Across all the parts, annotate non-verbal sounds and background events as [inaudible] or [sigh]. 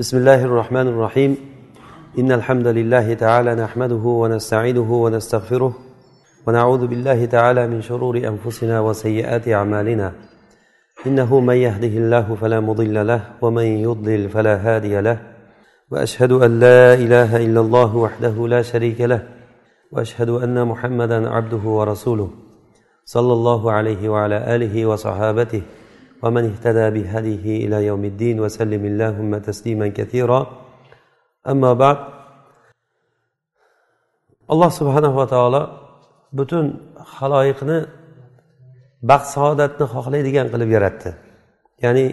بسم الله الرحمن الرحيم. إن الحمد لله تعالى نحمده ونستعينه ونستغفره ونعوذ بالله تعالى من شرور أنفسنا وسيئات أعمالنا. إنه من يهده الله فلا مضل له ومن يضلل فلا هادي له. وأشهد أن لا إله إلا الله وحده لا شريك له. وأشهد أن محمدا عبده ورسوله. صلى الله عليه وعلى آله وصحابته. ومن اهتدى بهديه إلى يوم الدين وسلم اللهم تسليما كثيرا أما بعد alloh subhanava taolo butun haloyiqni baxt saodatni xohlaydigan qilib yaratdi ya'ni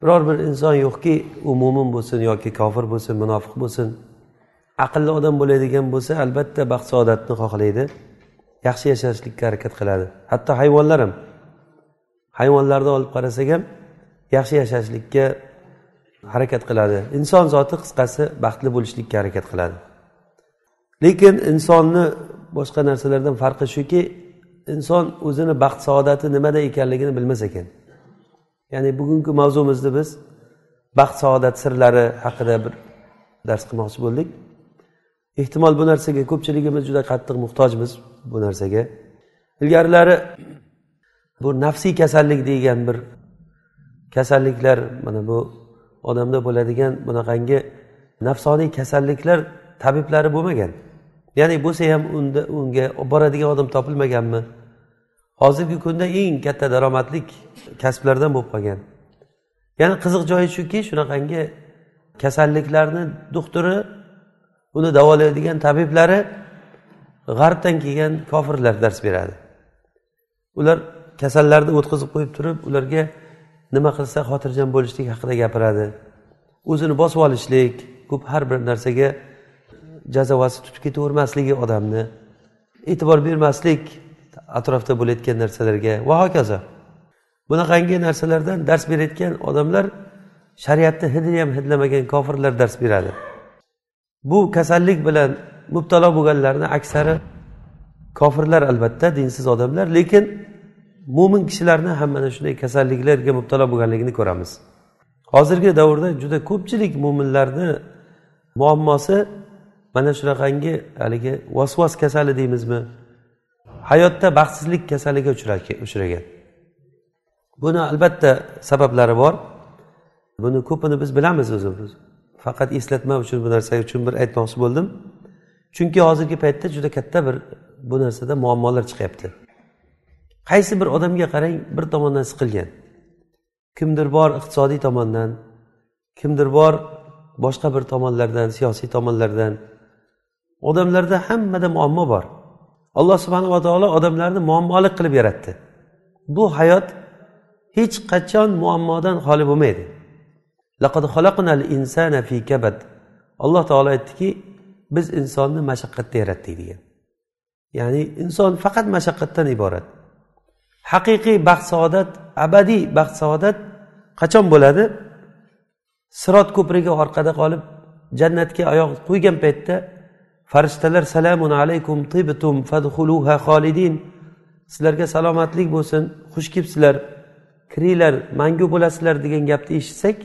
biror bir inson yo'qki u mo'min bo'lsin yoki kofir bo'lsin munofiq bo'lsin aqlli odam bo'ladigan bo'lsa albatta baxt saodatni xohlaydi yaxshi yashashlikka harakat qiladi hatto hayvonlar ham hayvonlarni olib qarasak ham yaxshi yashashlikka harakat qiladi. Inson zoti qisqasi baxtli bo'lishlikka harakat qiladi. Lekin insonni boshqa narsalardan farqi shuki inson o'zini baxt saodati nimada ekanligini bilmas ekan. Ya'ni bugungi mavzumizni biz baxt saodat sirlari haqida bir dars qilmoqchi bo'ldik. Ehtimol bu narsaga ko'pchiligimiz juda qattiq muhtojmiz bu narsaga. Ilgarilari bu nafsiy kasallik degan bir kasalliklar mana bu odamda bo'ladigan bunaqangi nafsoniy kasalliklar tabiblari bo'lmagan. Ya'ni bo'lsa ham unda unga olib boradigan odam topilmaganmi? Hozirgi kunda eng katta daromadlik kasblardan bo'lib qolgan. Ya'ni qiziq joyi shuki shunaqangi kasalliklarni doktori uni davolaydigan tabiblari g'arbdan kelgan kofirlar dars beradi. Ular kasallarni o'tkazib qo'yib turib ularga nima qilsa xotirjam bo'lishlik haqida gapiradi. O'zini bosib olishlik ko'p har bir narsaga jazavasi tutib ketavermasligi odamni. E'tibor bermaslik atrofda bo'layotgan narsalarga. Va hokazo. Bunaqangi narsalardan dars berayotgan odamlar shariatni hidini ham hidlamagan kofirlar dars beradi. Bu kasallik bilan mubtalo bo'lganlarni aksari kofirlar albatta dinsiz odamlar. Lekin mo'min kishilarni ham mana shunday kasalliklarga mubtalo bo'lganligini ko'ramiz. Hozirgi davrda juda ko'pchilik mo'minlarni muammosi mana shunaqangi haligi vasvas kasali deymizmi? Hayotda baxtsizlik kasaliga uchragan. Buni albatta sabablari bor. Buni ko'pini biz bilamiz o'zimiz. Faqat eslatma uchun bu narsa uchun bir aytmoqchi bo'ldim. Chunki hozirgi paytda juda katta bir bu narsada muammolar chiqyapti. Qaysi bir odamga qarang bir tomondan siqilgan. Kimdir bor iqtisodiy tomondan kimdir bor boshqa bir tomonlardan siyosiy tomonlardan. Odamlarda hammada muammo bor. Alloh subhanava taolo odamlarni muammoli qilib yaratdi. Bu hayot hech qachon muammodan xoli bo'lmaydi. Alloh taolo aytdiki biz insonni mashaqqatda yaratdik degan. Ya'ni inson faqat mashaqqatdan iborat. Haqiqiy baxt saodat abadiy baxt saodat qachon bo'ladi? Sirot ko'prigi orqada qolib jannatga oyoq qo'ygan paytda farishtalar salamun alaykum tibtum fadxuluha xolidin sizlarga salomatlik bo'lsin xush kelibsizlar kiringlar mangu bo'lasizlar degan gapni eshitsak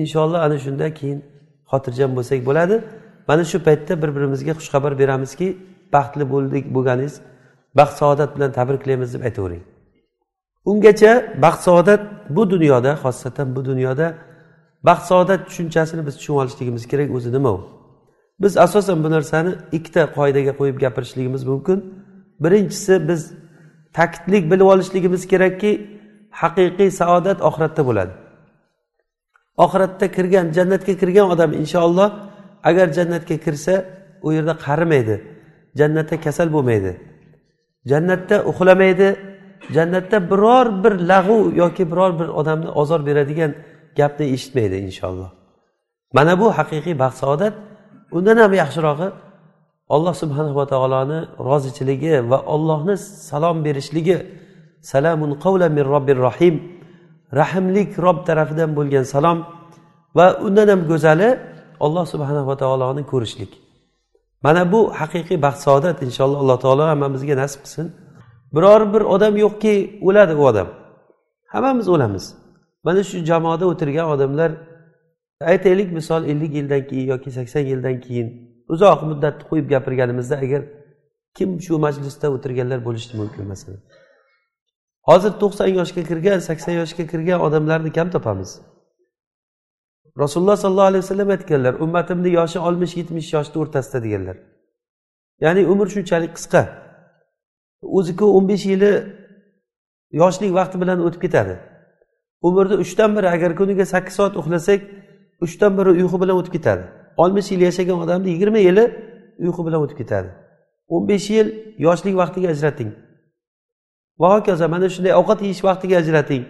inshaalloh ana shunda keyin xotirjam bo'lsak bo'ladi. Mana shu paytda bir birimizga xushxabar beramizki baxtli bo'ldik bo'lganingiz baxt saodat bilan tabriklaymiz deb aytavering ungacha baxt saodat bu dunyoda xosatan bu dunyoda baxt saodat tushunchasini biz tushunib olishligimiz kerak o'zi nima u? Biz asosan bu narsani ikkita qoidaga qo'yib gapirishligimiz mumkin. Birinchisi biz ta'kidlik bilib olishligimiz kerakki haqiqiy saodat oxiratda bo'ladi. Oxiratda kirgan jannatga kirgan odam inshaalloh agar jannatga kirsa u yerda qarimaydi jannatda kasal bo'lmaydi jannatda uxlamaydi jannatda biror bir lag'u yoki biror bir odamni ozor beradigan gapni eshitmaydi inshaalloh. Mana bu haqiqiy baxt saodat. Undan ham yaxshirog'i alloh subhanava taoloni rozichiligi va ollohni salom berishligi. Salamun qavla min robbir rohim. Rahimlik rob tarafidan bo'lgan salom va undan ham go'zali olloh subhanava taoloni ko'rishlik. Mana bu haqiqiy baxt saodat. Inshaalloh alloh taolo hammamizga nasib qilsin. Biror bir odam yo'qki o'ladi u odam. Hammamiz o'lamiz. Mana shu jamoada o'tirgan odamlar aytaylik misol ellik yildan keyin yoki sakson yildan keyin uzoq muddatni qo'yib gapirganimizda agar kim shu majlisda o'tirganlar bo'lishi mumkin masalan. Hozir to'qson yoshga kirgan sakson yoshga kirgan odamlarni kam topamiz. Rasululloh sollallohu alayhi vasallam aytganlar ummatimni yoshi oltmish yetmish yoshni o'rtasida deganlar. Ya'ni umr shunchalik qisqa. O'ziku o'n besh yili yoshlik vaqti bilan o'tib ketadi. Umrni uchdan biri agar kuniga sakkiz soat uxlasak uchdan biri uyqu bilan o'tib ketadi. oltmish yil yashagan odamni yigirma yili uyqu bilan o'tib ketadi. o'n besh yil yoshlik vaqtiga ajrating. Va hokazo mana shunday ovqat yeyish vaqtiga ajrating.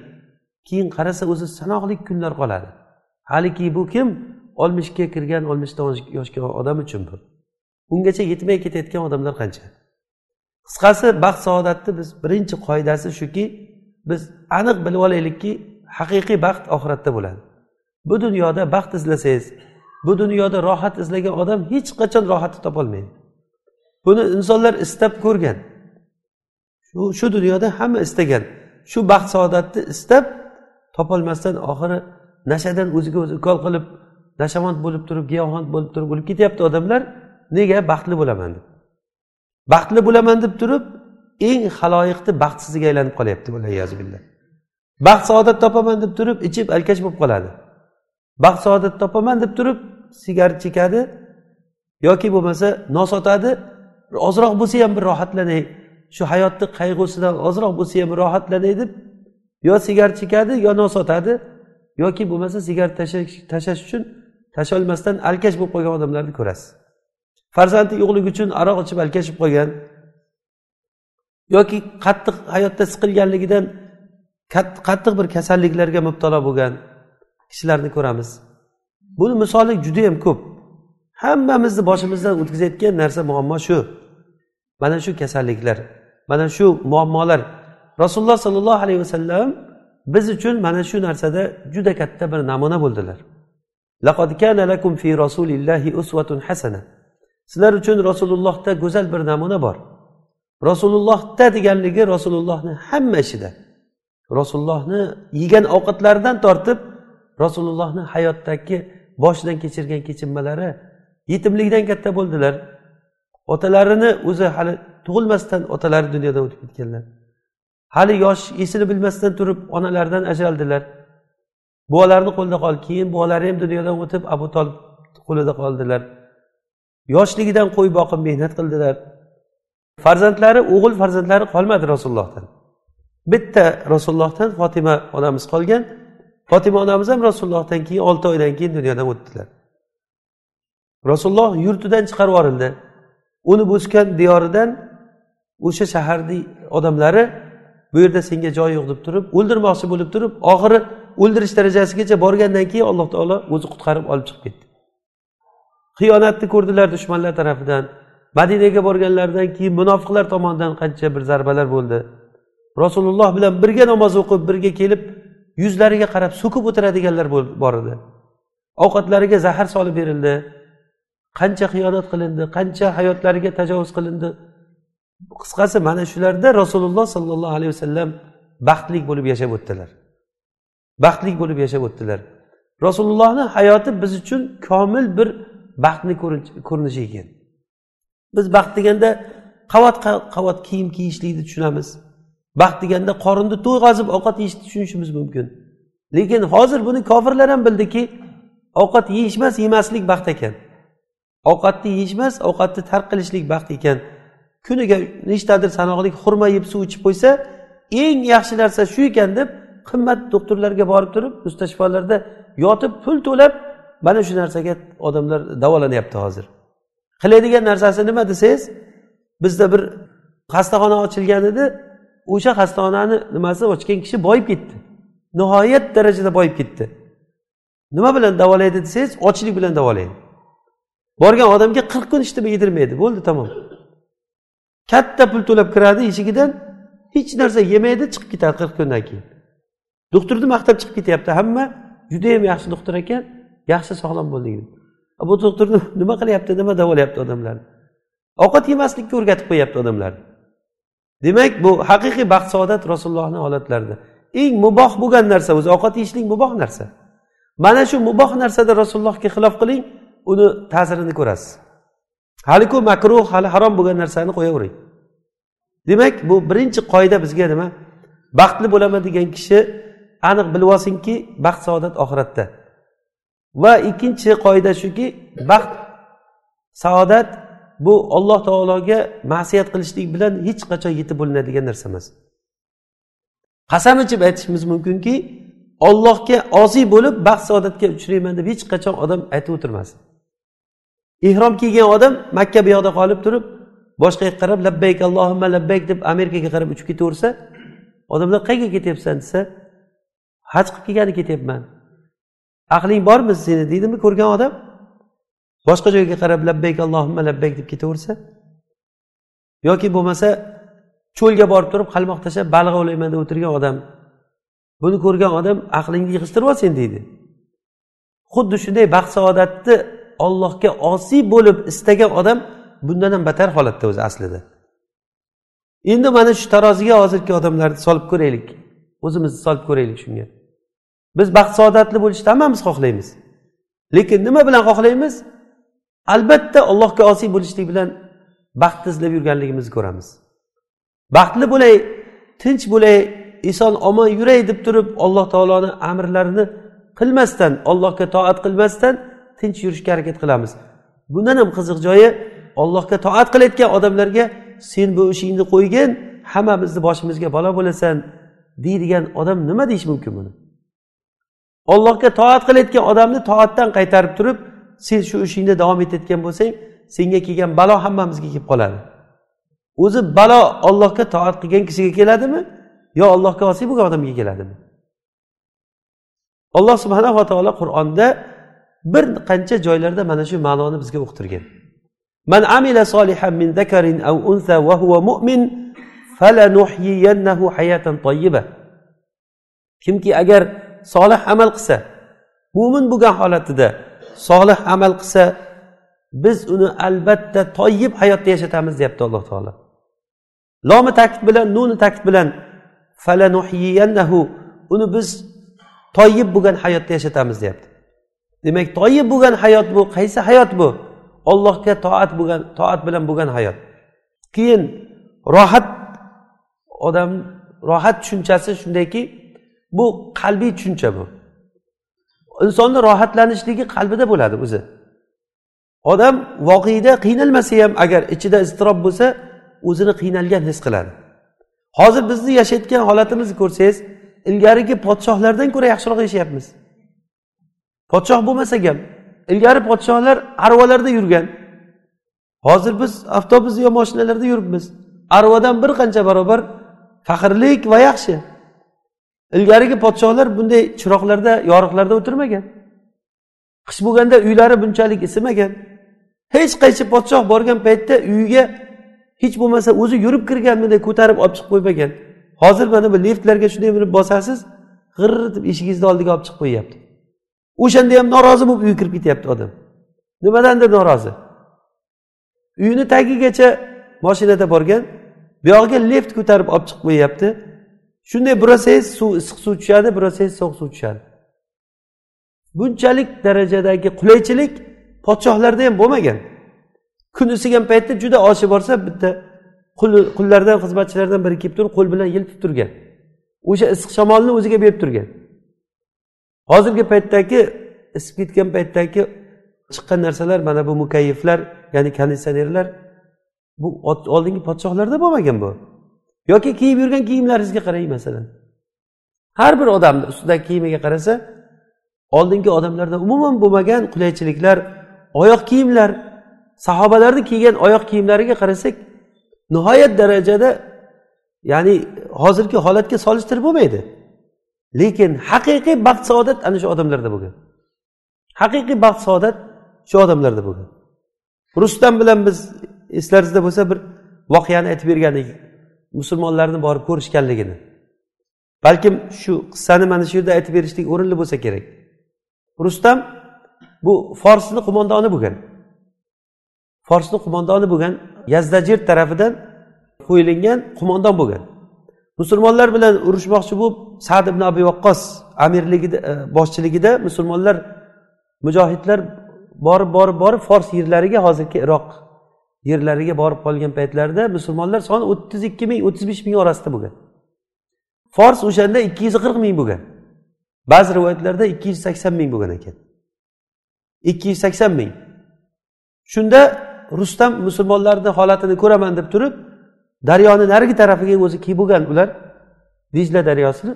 Keyin qarasa o'zi sanoqli kunlar qoladi. Haliki bu kim? oltmishga kirgan oltmishdan yoshga odam uchun bu. Ungacha yetmay ketayotgan odamlar qancha? Qisqasi baxt saodatni biz birinchi qoidasi shuki biz aniq bilib olaylikki haqiqiy baxt oxiratda bo'ladi. Bu dunyoda baxt izlasangiz bu dunyoda rohat izlagan odam hech qachon rohatni topolmaydi buni insonlar istab ko'rgan. Shu shu dunyoda hamma istagan. Shu baxt saodatni istab topolmasdan oxiri nashadan o'ziga o'zi ukol qilib nashavand bo'lib turib giyohvand bo'lib turib o'lib ketyapti odamlar nega baxtli bo'laman deb. Baxtli bo'laman deb turib eng haloyiqni baxtsizga aylanib qolyapti billah. Baxt saodat topaman deb turib ichib alkash bo'lib qoladi. Baxt saodat topaman deb turib sigaret chekadi yoki bo'lmasa nosotadi ozroq bo'lsa ham bir rohatlanay. Shu hayotni qayg'usidan ozroq bo'lsa ham rohatlanay deb yo sigaret chekadi yo nosotadi yoki bo'lmasa sigaret tashlash uchun tashlolmasdan alkash bo'lib qolgan odamlarni ko'rasiz. Farzandi yo'qligi uchun aroq ichib alkashib qolgan yoki qattiq hayotda siqilganligidan qattiq bir kasalliklarga mubtalo bo'lgan kishilarni ko'ramiz. Buni misoli judayam ko'p. Hammamizni boshimizdan o'tkazayotgan narsa muammo shu. Mana shu kasalliklar mana shu muammolar. Rasululloh sollallohu alayhi vasallam biz uchun mana shu narsada juda katta bir namuna bo'ldilar. Sizlar uchun rasulullohda go'zal bir namuna bor. Rasulullohda deganligi rasulullohni hamma ishida. Rasulullohni yegan ovqatlaridan tortib rasulullohni hayotdagi boshidan kechirgan kechinmalari yetimlikdan katta bo'ldilar. Otalarini o'zi hali tug'ilmasdan otalari dunyodan o'tib ketganlar. Hali yosh esini bilmasdan turib onalaridan ajraldilar. Buvalarni qo'lida qoldi keyin buvalari ham dunyodan o'tib abu tolib qo'lida qoldilar. Yoshligidan qo'y boqib mehnat qildilar. Farzandlari o'g'il farzandlari qolmadi rasulullohdan. Bitta rasulullohdan fotima onamiz qolgan. Fotima onamiz ham rasulullohdan keyin olti oydan keyin dunyodan o'tdilar. Rasululloh yurtidan chiqarib yuborildi uni bo'sgan diyoridan o'sha shaharni odamlari bu yerda senga joy yo'q deb turib o'ldirmoqchi bo'lib turib oxiri o'ldirish darajasigacha borgandan keyin alloh taolo o'zi qutqarib olib chiqib ketdi. Xiyonatni ko'rdilar dushmanlar tarafidan. Madinaga borganlaridan keyin munofiqlar tomonidan qancha bir zarbalar bo'ldi. Rasululloh bilan birga namoz o'qib birga kelib yuzlariga qarab so'kib o'tiradiganlar bor edi. Ovqatlariga zahar solib berildi. Qancha xiyonat qilindi qancha hayotlariga tajovuz qilindi. Qisqasi mana shularda rasululloh sollallohu alayhi vasallam baxtli bo'lib yashab o'tdilar. Baxtli bo'lib yashab o'tdilar. Rasulullohni hayoti biz uchun komil bir baxtni ko'rinishi ekan. Biz baxt deganda qavat qavat kiyim kiyishlikni tushunamiz. Baxt deganda qorinni to'yg'azib ovqat yeyishni tushunishimiz mumkin. Lekin hozir buni kofirlar ham bildiki ovqat yeyish emas yemaslik baxt ekan. Ovqatni yeyish emas ovqatni tark qilishlik baxt ekan. Kuniga nechtadir sanoqli xurma yeb suv ichib qo'ysa eng yaxshi narsa shu ekan deb qimmat doktorlarga borib turib mustashfolarda yotib pul to'lab mana shu narsaga odamlar davolanyapti hozir. Qiladigan narsasi nima desangiz bizda bir xastaxona ochilgan edi. O'sha xastaxonani nimasi ochgan kishi boyib ketdi. Nihoyat darajada boyib ketdi. Nima bilan davolaydi desangiz ochlik bilan davolaydi. Borgan odamga qirq kun ishlab yedirmaydi bo'ldi tamom. Katta pul to'lab kiradi eshigidan hech narsa yemaydi chiqib ketadi qirq kundan keyin. Doktorni maqtab chiqib ketyapti. Hamma judayam yaxshi doktor ekan. Yaxshi sog'lom bo'lding. Bu doktor nima qilyapti nima davolayapti odamlarni ovqat yemaslikka o'rgatib qo'yyapti odamlarni demak bu haqiqiy baxt saodat rasulullohni holatlarida eng muboh bo'lgan narsa o'zi ovqat yeyishlik muboh narsa. Mana shu muboh narsada rasulullohga xilof qiling uni ta'sirini ko'rasiz. Haliku makruh hali harom bo'lgan narsani qo'yavering. Demak bu birinchi qoida bizga nima? Baxtli bo'laman degan kishi aniq bilib olsinki baxt saodat oxiratda. Va ikkinchi qoida shuki baxt saodat bu olloh taologa ma'siyat qilishlik bilan hech qachon yetib bo'linadigan narsa emas. Qasam ichib aytishimiz mumkinki ollohga oziy bo'lib baxt saodatga uchrayman deb hech qachon odam aytib o'tirmasin ehrom kiygan odam makka bu yoqda qolib turib boshqa yoqqa qarab labbayk allohimma labbayk deb amerikaga qarab uchib ketaversa odamlar qayerga ketyapsan desa haj qilib kelgani ketyapman. Aqling bormi seni deydimi ko'rgan odam? Boshqa joyga qarab labbayk allohimma labbayk deb ketaversa yoki bo'lmasa cho'lga borib turib qalmoq tashlab baliq ovlayman deb o'tirgan odam buni ko'rgan odam aqlingni yig'ishtirib ol sen deydi. Xuddi shunday baxt saodatni ollohga osiy bo'lib istagan odam bundan ham battar holatda o'zi aslida. Endi mana shu taroziga hozirgi odamlarni solib ko'raylik. O'zimizni solib ko'raylik shunga. Biz baxt saodatli bo'lishni hammamiz xohlaymiz. Lekin nima bilan xohlaymiz? Albatta allohga osiy bo'lishlik bilan baxtni izlab yurganligimizni ko'ramiz. Baxtli bo'lay tinch bo'lay eson omon yuray deb turib alloh taoloni amrlarini qilmasdan allohga toat qilmasdan tinch yurishga harakat qilamiz. Bundan ham qiziq joyi allohga toat qilayotgan odamlarga sen bu ishingni qo'ygin hammamizni boshimizga balo bo'lasan deydigan odam nima deyish mumkin buni? ollohga toat qilayotgan odamni toatdan qaytarib turib sen shu ishingda davom etayotgan bo'lsang senga kelgan balo hammamizga kelib qoladi o'zi balo ollohga toat qilgan kishiga keladimi yo allohga osiy bo'lgan odamga keladimi alloh subhanava taolo qur'onda bir qancha joylarda mana shu ma'noni bizga uqtirgan من عمل صالحا من ذكر أو أنثى وهو مؤمن فلنحيينه حياة طيبة kimki agar solih amal qilsa mo'min bo'lgan holatida solih amal qilsa biz uni albatta toyib hayotda yashatamiz deyapti alloh taolo. Lomi ta'kid bilan nuni ta'kid bilan falanuhiyannahu uni biz toyib bo'lgan hayotda yashatamiz deyapti. Demak toyib bo'lgan hayot bu qaysi hayot bu? Ollohga toat bo'lgan toat bilan bo'lgan hayot. Keyin rohat odam rohat tushunchasi shundayki bu qalbiy tushuncha bu. Insonni rohatlanishligi qalbida bo'ladi o'zi. Odam voqeda qiynalmasa ham agar ichida iztirob bo'lsa o'zini qiynalgan his qiladi. Hozir bizni yashayotgan holatimizni ko'rsangiz ilgarigi podshohlardan ko'ra yaxshiroq yashayapmiz. Podshoh bo'lmasak ham ilgari podshohlar arvalarda yurgan. Hozir biz avtobus yo mashinalarda yuribmiz. Arvadan bir qancha barobar faxrlik va yaxshi. Ilgarigi podshohlar bunday chiroqlarda yoriqlarda o'tirmagan. Qish bo'lganda uylari bunchalik isimagan. Hech qaysi podshoh borgan paytda uyiga hech bo'lmasa o'zi yurib kirgan bunday ko'tarib olib chiqib qo'ymagan. Hozir mana bu liftlarga shunday minib bosasiz g'irr deb eshigingizni oldiga olib chiqib qo'yyapti. O'shanda ham norozi bo'lib uyga kirib ketyapti odam. Nimadandir norozi. Uyini tagigacha moshinada borgan buyog'iga lift ko'tarib olib chiqib qo'yyapti. Shunday burasangiz suv issiq suv tushadi burasangiz sovuq suv tushadi bunchalik darajadagi qulaychilik podshohlarda ham bo'lmagan. Kun isigan paytda juda oshi borsa bitta qullardan xizmatchilardan biri kelib turib qo'l bilan yiltib turgan. O'sha issiq shamolni o'ziga berib turgan. Hozirgi paytdagi isib ketgan paytdagi chiqqan narsalar mana bu mukayyiflar ya'ni konditsionerlar bu oldingi podshohlarda bo'lmagan bu. Yoki kiyib yurgan kiyimlaringizga qarang masalan. Har bir odamni ustidagi kiyimiga qarasa oldingi odamlarda umuman bo'lmagan qulaychiliklar oyoq kiyimlar sahobalarni kiygan oyoq kiyimlariga qarasak nihoyat darajada ya'ni hozirgi holatga solishtirib bo'lmaydi. Lekin haqiqiy baxt saodat ana shu odamlarda bo'lgan. Haqiqiy baxt saodat shu odamlarda bo'lgan. Rustam bilan biz eslaringizda bo'lsa bir voqeani aytib bergan edik musulmonlarni borib ko'rishganligini. Balkim shu qissani mana shu yerda aytib berishlik o'rinli bo'lsa kerak. Rustam bu forsni qo'mondoni bo'lgan. Forsni qo'mondoni bo'lgan yazdajir tarafidan qo'yilingan qo'mondon bo'lgan. Musulmonlar bilan urushmoqchi bo'lib sad ibn abi vaqqos amirligida e, boshchiligida musulmonlar mujohidlar borib borib borib fors yerlariga hozirgi iroq yerlariga borib qolgan paytlarida musulmonlar soni o'ttiz ikki ming o'ttiz besh ming orasida bo'lgan. Fors o'shanda ikki yuz qirq ming bo'lgan. Ba'zi rivoyatlarda ikki yuz sakson ming bo'lgan ekan. Ikki yuz sakson ming. Shunda rustam musulmonlarni holatini ko'raman deb turib daryoni narigi tarafiga o'zi kelib bo'lgan ular dijla daryosini.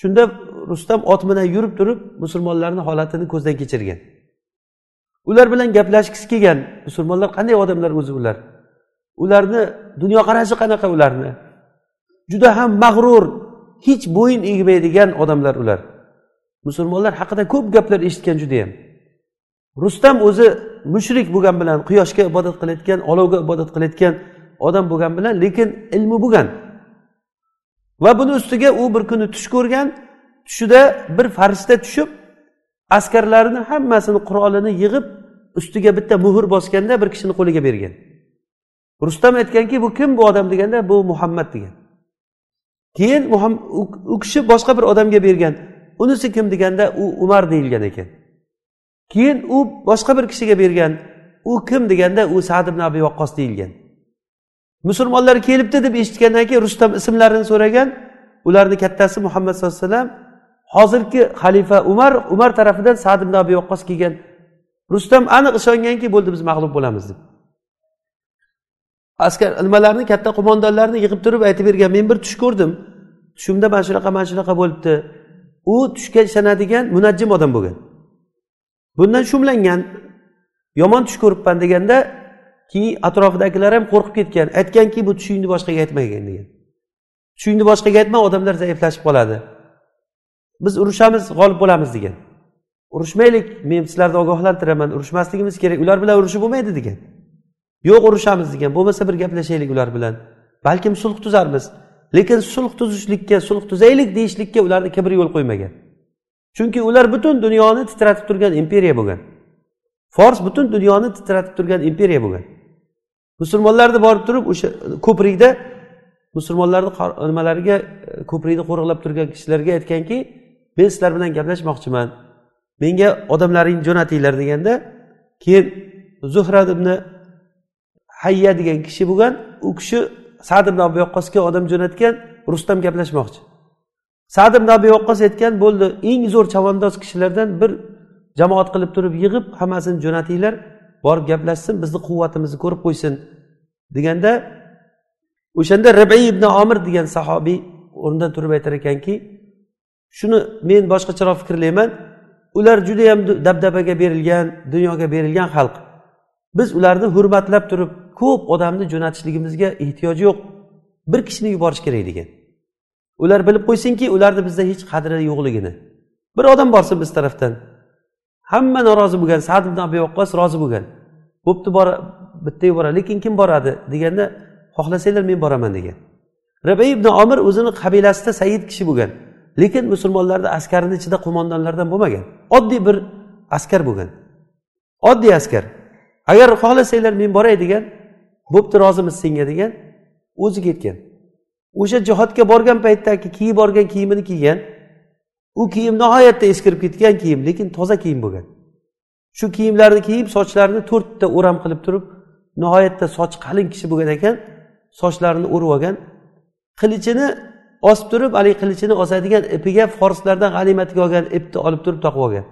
Shunda rustam ot bilan yurib turib musulmonlarni holatini ko'zdan kechirgan. Ular bilan gaplashgisi kelgan musulmonlar qanday odamlar o'zi ular? Ularni dunyoqarashi qanaqa ularni? Juda ham mag'rur hech bo'yin egmaydigan odamlar ular. Musulmonlar haqida ko'p gaplar eshitgan judayam. Rustam o'zi mushrik bo'lgani bilan quyoshga ibodat qilayotgan olovga ibodat qilayotgan odam bo'lgani bilan lekin ilmi bo'lgan. Va buni ustiga u bir kuni tush ko'rgan tushida bir farishta tushib askarlarini hammasini qurolini yig'ib ustiga bitta muhr bosganda bir kishini qo'liga bergan. Rustam aytganki bu kim bu odam? deganda bu muhammad degan. Keyin u kishi boshqa bir odamga bergan unisi kim? deganda u umar deyilgan ekan. Keyin u boshqa bir kishiga bergan u kim? deganda u sad ibn abi vaqqos deyilgan. Musulmonlar kelibdi deb eshitgandan keyin rustam ismlarini so'ragan ularni kattasi muhammad sallallohu alayhi vasallam hozirgi xalifa umar umar tarafidan sad ibn abi vaqqos kelgan. Rustam aniq ishonganki bo'ldi biz mag'lub bo'lamiz deb. Askar nimalarni katta qo'mondonlarni yig'ib turib aytib bergan men bir tush ko'rdim. Tushimda mana shunaqa mana shunaqa bo'libdi. U tushga ishonadigan munajjim odam bo'lgan. Bundan shumlangan yomon tush ko'ribman deganda keyin atrofidagilar ham qo'rqib ketgan. Aytganki bu tushingni boshqaga aytmagin degan. Tushingni boshqaga aytma odamlar zaiflashib qoladi biz urushamiz g'olib bo'lamiz degan. Urushmaylik men sizlarni ogohlantiraman urushmasligimiz kerak ular bilan urushib bo'lmaydi degan. Yo'q urushamiz degan bo'lmasa bir gaplashaylik ular bilan. Balkim sulh tuzarmiz. Lekin sulh tuzishlikka sulh tuzaylik deyishlikka ularni kibri yo'l qo'ymagan. Chunki ular butun dunyoni titratib turgan imperiya bo'lgan. Fors butun dunyoni titratib turgan imperiya bo'lgan. Musulmonlarni borib turib o'sha ko'prikda musulmonlarni nimalariga e, ko'prikni qo'riqlab turgan kishilarga aytganki men sizlar bilan gaplashmoqchiman. Menga odamlaringni jo'natinglar deganda keyin zuhrad ibn hayya degan kishi bo'lgan u kishi sad ibn abu vaqqosga odam jo'natgan rustam gaplashmoqchi. Sad ibn abi vaqqos aytgan bo'ldi eng zo'r chavandoz kishilardan bir jamoat qilib turib yig'ib hammasini jo'natinglar borib gaplashsin bizni quvvatimizni ko'rib qo'ysin. deganda o'shanda rabiy ibn omir degan sahobiy o'rnidan turib aytar ekanki shuni men boshqacharoq fikrlayman. Ular judayam dabdabaga berilgan dunyoga berilgan xalq. Biz ularni hurmatlab turib ko'p odamni jo'natishligimizga ehtiyoj yo'q. Bir kishini yuborish kerak degan. Ular bilib qo'ysinki ularni bizda hech qadri yo'qligini. Bir odam borsin biz tarafdan. Hamma norozi bo'lgan sad ibn abi vaqqos rozi bo'lgan. Bo'pti bora bitta yubora lekin kim boradi deganda xohlasanglar men boraman degan. Rabiy ibn omir o'zini qabilasida said kishi bo'lgan. Lekin musulmonlarni askarini ichida qo'mondonlardan bo'lmagan. Oddiy bir askar bo'lgan. Oddiy askar. Agar xohlasanglar men boray degan bo'pti rozimiz senga degan o'zi ketgan. O'sha jihodga borgan paytdagi kiyib borgan kiyimini kiygan u kiyim nihoyatda eskirib ketgan kiyim lekin toza kiyim bo'lgan. Shu kiyimlarni kiyib sochlarini to'rtta o'ram qilib turib nihoyatda sochi qalin kishi bo'lgan ekan sochlarini o'rib olgan qilichini osib turib haligi qilichini osadigan ipiga forslardan g'animatga olgan ipni olib turib taqib olgan.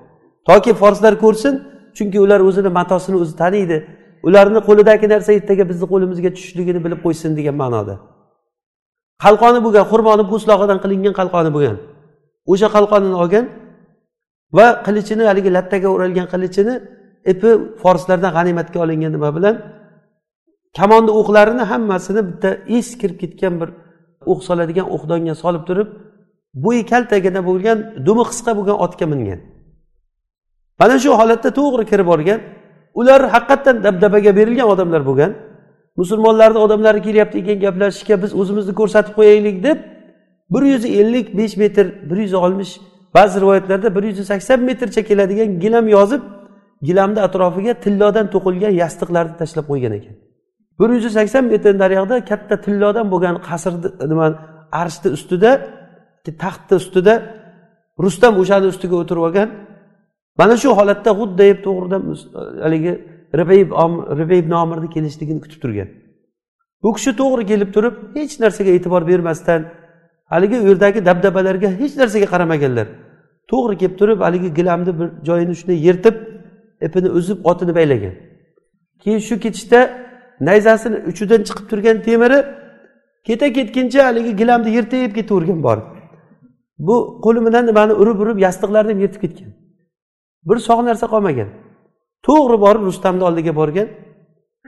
Toki forslar ko'rsin chunki ular o'zini matosini o'zi taniydi. Ularni qo'lidagi narsa ertaga bizni qo'limizga tushishligini bilib qo'ysin degan ma'noda. Qalqoni bo'lgan xurmoni po'stlog'idan qilingan qalqoni bo'lgan. O'sha qalqonini olgan va qilichini haligi lattaga o'ralgan qilichini ipi forslardan g'animatga olingan nima bilan kamonni o'qlarini hammasini bitta eskirib ketgan bir o'q soladigan o'qdonga solib turib bo'yi kaltagina bo'lgan dumi qisqa bo'lgan otga mingan. Mana shu holatda to'g'ri kirib borgan ular haqiqatdan dabdabaga berilgan odamlar bo'lgan. Musulmonlarni odamlari kelyapti ekan gaplashishga biz o'zimizni ko'rsatib qo'yaylik deb bir yuz ellik besh metr bir yuz oltmish ba'zi rivoyatlarda bir yuz sakson metrcha keladigan gilam yozib gilamni atrofiga tillodan to'qilgan yastiqlarni tashlab qo'ygan ekan. Bir yuz sakson metr naryoqda katta tillodan bo'lgan qasrni nima arshni ustida taxtni ustida rustam o'shani ustiga o'tirib olgan. Mana shu holatda xuddi to'g'ridan haligi ribib ribib nomirni kelishligini kutib turgan. Bu kishi to'g'ri kelib turib hech narsaga e'tibor bermasdan haligi u yerdagi dabdabalarga hech narsaga qaramaganlar. To'g'ri kelib turib haligi gilamni bir joyini shunday yirtib ipini uzib otini baylagan. Keyin shu ketishda nayzasini uchidan chiqib turgan temiri keta ketguncha haligi gilamni yirtib ketavergan borib bu qo'li bilan nimani urib urib yastiqlarni ham yirtib ketgan. Bir sog' narsa qolmagan. To'g'ri borib rustamni oldiga borgan.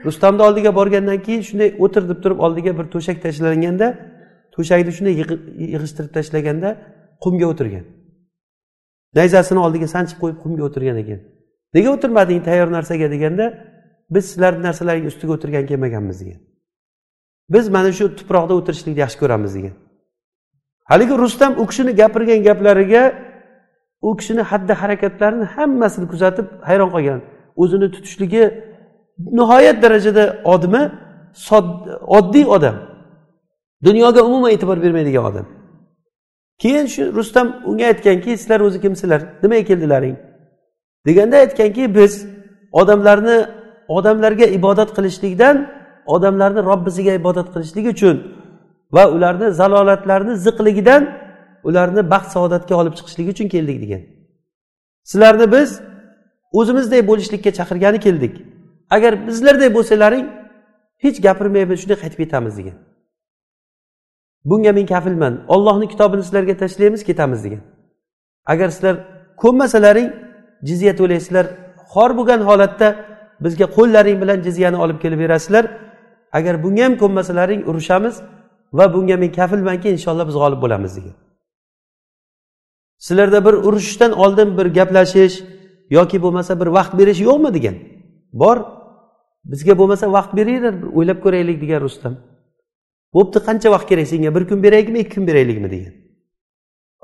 Rustamni oldiga borgandan keyin shunday o'tir deb turib oldiga bir to'shak tashlanganda to'shakni shunday yig'ishtirib tashlaganda qumga o'tirgan. Nayzasini oldiga sanchib qo'yib qumga o'tirgan ekan. Nega o'tirmading tayyor narsaga deganda biz sizlarni narsalaring ustiga o'tirgan kelmaganmiz degan. Biz mana shu tuproqda o'tirishlikni yaxshi ko'ramiz degan. Haligi rustam u kishini gapirgan gaplariga u kishini xatti harakatlarini hammasini kuzatib hayron qolgan. O'zini tutishligi nihoyat darajada odmi? Oddiy odam. Dunyoga umuman e'tibor bermaydigan odam. Keyin shu rustam unga aytganki sizlar o'zi kimsizlar? Nimaga keldilaring? deganda aytganki biz odamlarni odamlarga ibodat qilishlikdan odamlarni robbisiga ibodat qilishlik uchun va ularni zalolatlarini ziqligidan ularni baxt saodatga olib chiqishlik uchun keldik degan. Sizlarni biz o'zimizday bo'lishlikka chaqirgani keldik. Agar bizlarday bo'lsalaring hech gapirmaymiz shunday qaytib ketamiz degan. Bunga men kafilman. Ollohni kitobini sizlarga tashlaymiz ketamiz degan. Agar sizlar ko'nmasalaring jizya to'laysizlar xor bo'lgan holatda bizga qo'llaring bilan jizyani olib kelib berasizlar. Agar bunga ham ko'nmasalaring urushamiz va bunga men kafilmanki inshaalloh biz g'olib bo'lamiz degan. Sizlarda bir urushishdan oldin bir gaplashish yoki bo'lmasa bir vaqt berish yo'qmi degan. Bor. Bizga bo'lmasa vaqt beringlar o'ylab ko'raylik degan rustam. Bo'pti qancha vaqt kerak senga? Bir kun beraylikmi ikki kun beraylikmi degan.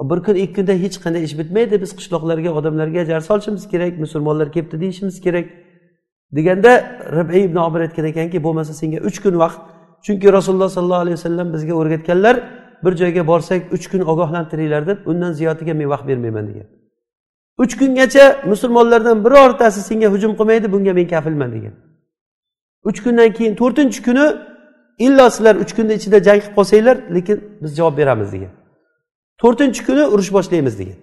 Bir kun ikki kunda hech qanday ish bitmaydi. Biz qishloqlarga odamlarga jar solishimiz kerak musulmonlar kelibdi deyishimiz kerak. Deganda rabiy ibn obir aytgan ekanki bo'lmasa senga uch kun vaqt. Chunki rasululloh sollallohu alayhi vasallam bizga o'rgatganlar bir joyga borsak uch kun ogohlantiringlar deb undan ziyodiga men vaqt bermayman degan. Uch kungacha musulmonlardan birortasi senga hujum qilmaydi bunga men kafilman degan. Uch kundan keyin to'rtinchi kuni illo sizlar uch kunni ichida jang qilib qolsanglar lekin biz javob beramiz degan. To'rtinchi kuni urush boshlaymiz degan.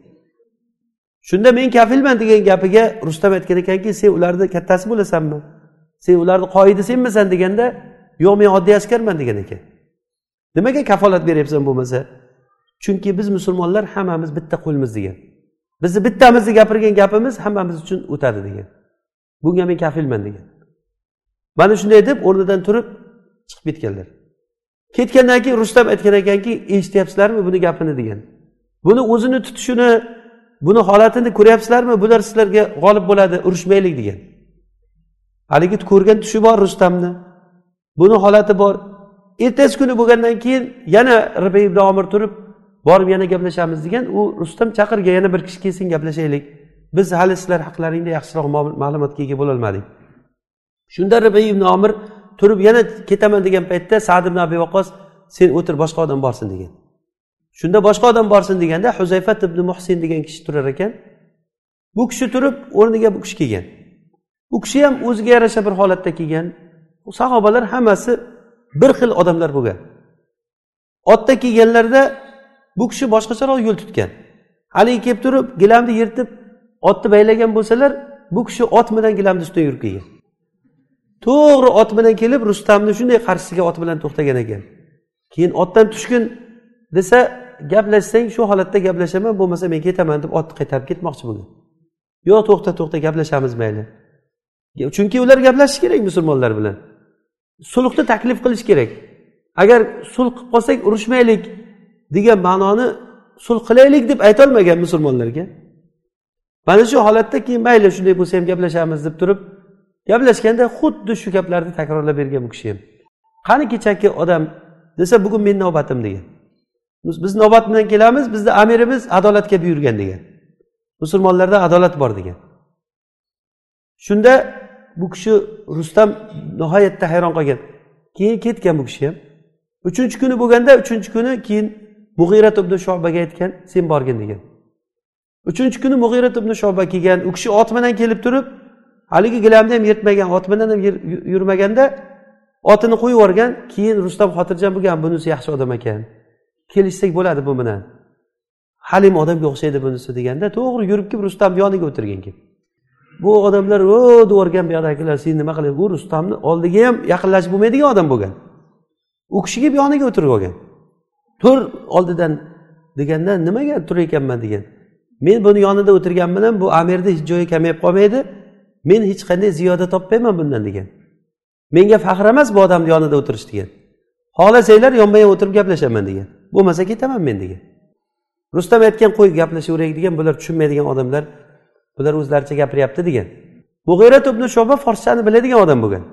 Shunda men kafilman degan gapiga rustam aytgan ekanki sen ularni kattasi bo'lasanmi? Sen ularni qoidi senmisan deganda yo'q men oddiy askarman degan ekan. Nimaga kafolat beryapsan bo'lmasa? Chunki biz musulmonlar hammamiz bitta qo'lmiz degan. Bizni bittamizni gapirgan gapimiz hammamiz uchun o'tadi degan. Bunga men kafilman degan. Mana shunday deb o'rnidan turib chiqib ketganlar. Ketgandan keyin rustam aytgan ekanki eshityapsizlarmi buni gapini? degan. Buni o'zini tutishini buni holatini ko'ryapsizlarmi? Bular sizlarga g'olib bo'ladi urushmaylik degan. Haligi ko'rgan tushi bor rustamni. Buni holati bor. Ertasi kuni bo'lgandan keyin yana rabiy ibn omir turib borib yana gaplashamiz degan. U rustam chaqirgan yana bir kishi kelsin gaplashaylik. Biz hali sizlar haqlaringda yaxshiroq ma'lumotga ega bo'lolmadik shunda rabiy ibn omir turib yana ketaman degan paytda sad ibn abi vaqos sen o'tir boshqa odam borsin degan. Shunda boshqa odam borsin deganda huzayfat ibn muhsin degan kishi turar ekan. Bu kishi turib o'rniga bu kishi kelgan. Bu kishi ham o'ziga yarasha bir holatda kelgan. Sahobalar hammasi bir xil odamlar bo'lgan. Otda kelganlarida bu kishi boshqacharoq yo'l tutgan. Haligi kelib turib gilamni yirtib otni baylagan bo'lsalar bu kishi ot bilan gilamni ustidan yurib kelgan. To'g'ri ot bilan kelib rustamni shunday qarshisiga ot bilan to'xtagan ekan. Keyin otdan tushgin desa gaplashsang shu holatda gaplashaman bo'lmasa men ketaman deb otni qaytarib ketmoqchi bo'lgan. Yo'q to'xta to'xta gaplashamiz mayli. Chunki ular gaplashishi kerak musulmonlar bilan. Sulhni taklif qilish kerak. Agar sulh qilib qolsak urushmaylik degan ma'noni sulh qilaylik deb aytolmagan musulmonlarga. Mana shu holatda keyin mayli shunday bo'lsa ham gaplashamiz deb turib gaplashganda xuddi shu gaplarni takrorlab bergan bu kishi ham. Qani kechagi odam desa bugun meni navbatim degan. Biz navbat bilan kelamiz bizni amirimiz adolatga buyurgan degan. Musulmonlarda adolat bor degan. Shunda bu kishi rustam nihoyatda hayron qolgan. Keyin ketgan bu kishi ham. Uchinchi kuni bo'lganda uchinchi kuni keyin mug'irat ibn shobaga aytgan sen borgin degan. Uchinchi kuni mug'irat ibn shoba kelgan u kishi ot bilan kelib turib haligi gilamni ham yirtmagan ot bilan ham yurmaganda otini qo'yib yuborgan keyin rustam xotirjam bo'lgan bunisi yaxshi odam ekan. Kelishsak bo'ladi bu bilan halim odamga o'xshaydi bunisi deganda to'g'ri yurib kelib rustamni yoniga o'tirgan kelib. Bu odamlar o devorgan buyoqdagilar sen nima qilyapsan u rustamni oldiga ham yaqinlashib bo'lmaydigan odam bo'lgan. U kishi kelib yoniga o'tirib olgan. Tur oldidan deganda nimaga tur ekanman? degan. Men buni yonida o'tirgan bilan bu amirni hech joyi kamayib qolmaydi. Men hech qanday ziyoda topmayman bundan degan. Menga faxr emas bu odamni yonida o'tirish degan. Xohlasanglar yonma yon o'tirib gaplashaman degan. Bo'lmasa ketaman men degan. Rustam aytgan qo'y gaplashaveraylik degan bular tushunmaydigan odamlar bular o'zlaricha gapiryapti degan. Mug'ira ibn shoba forschani biladigan odam bo'lgan.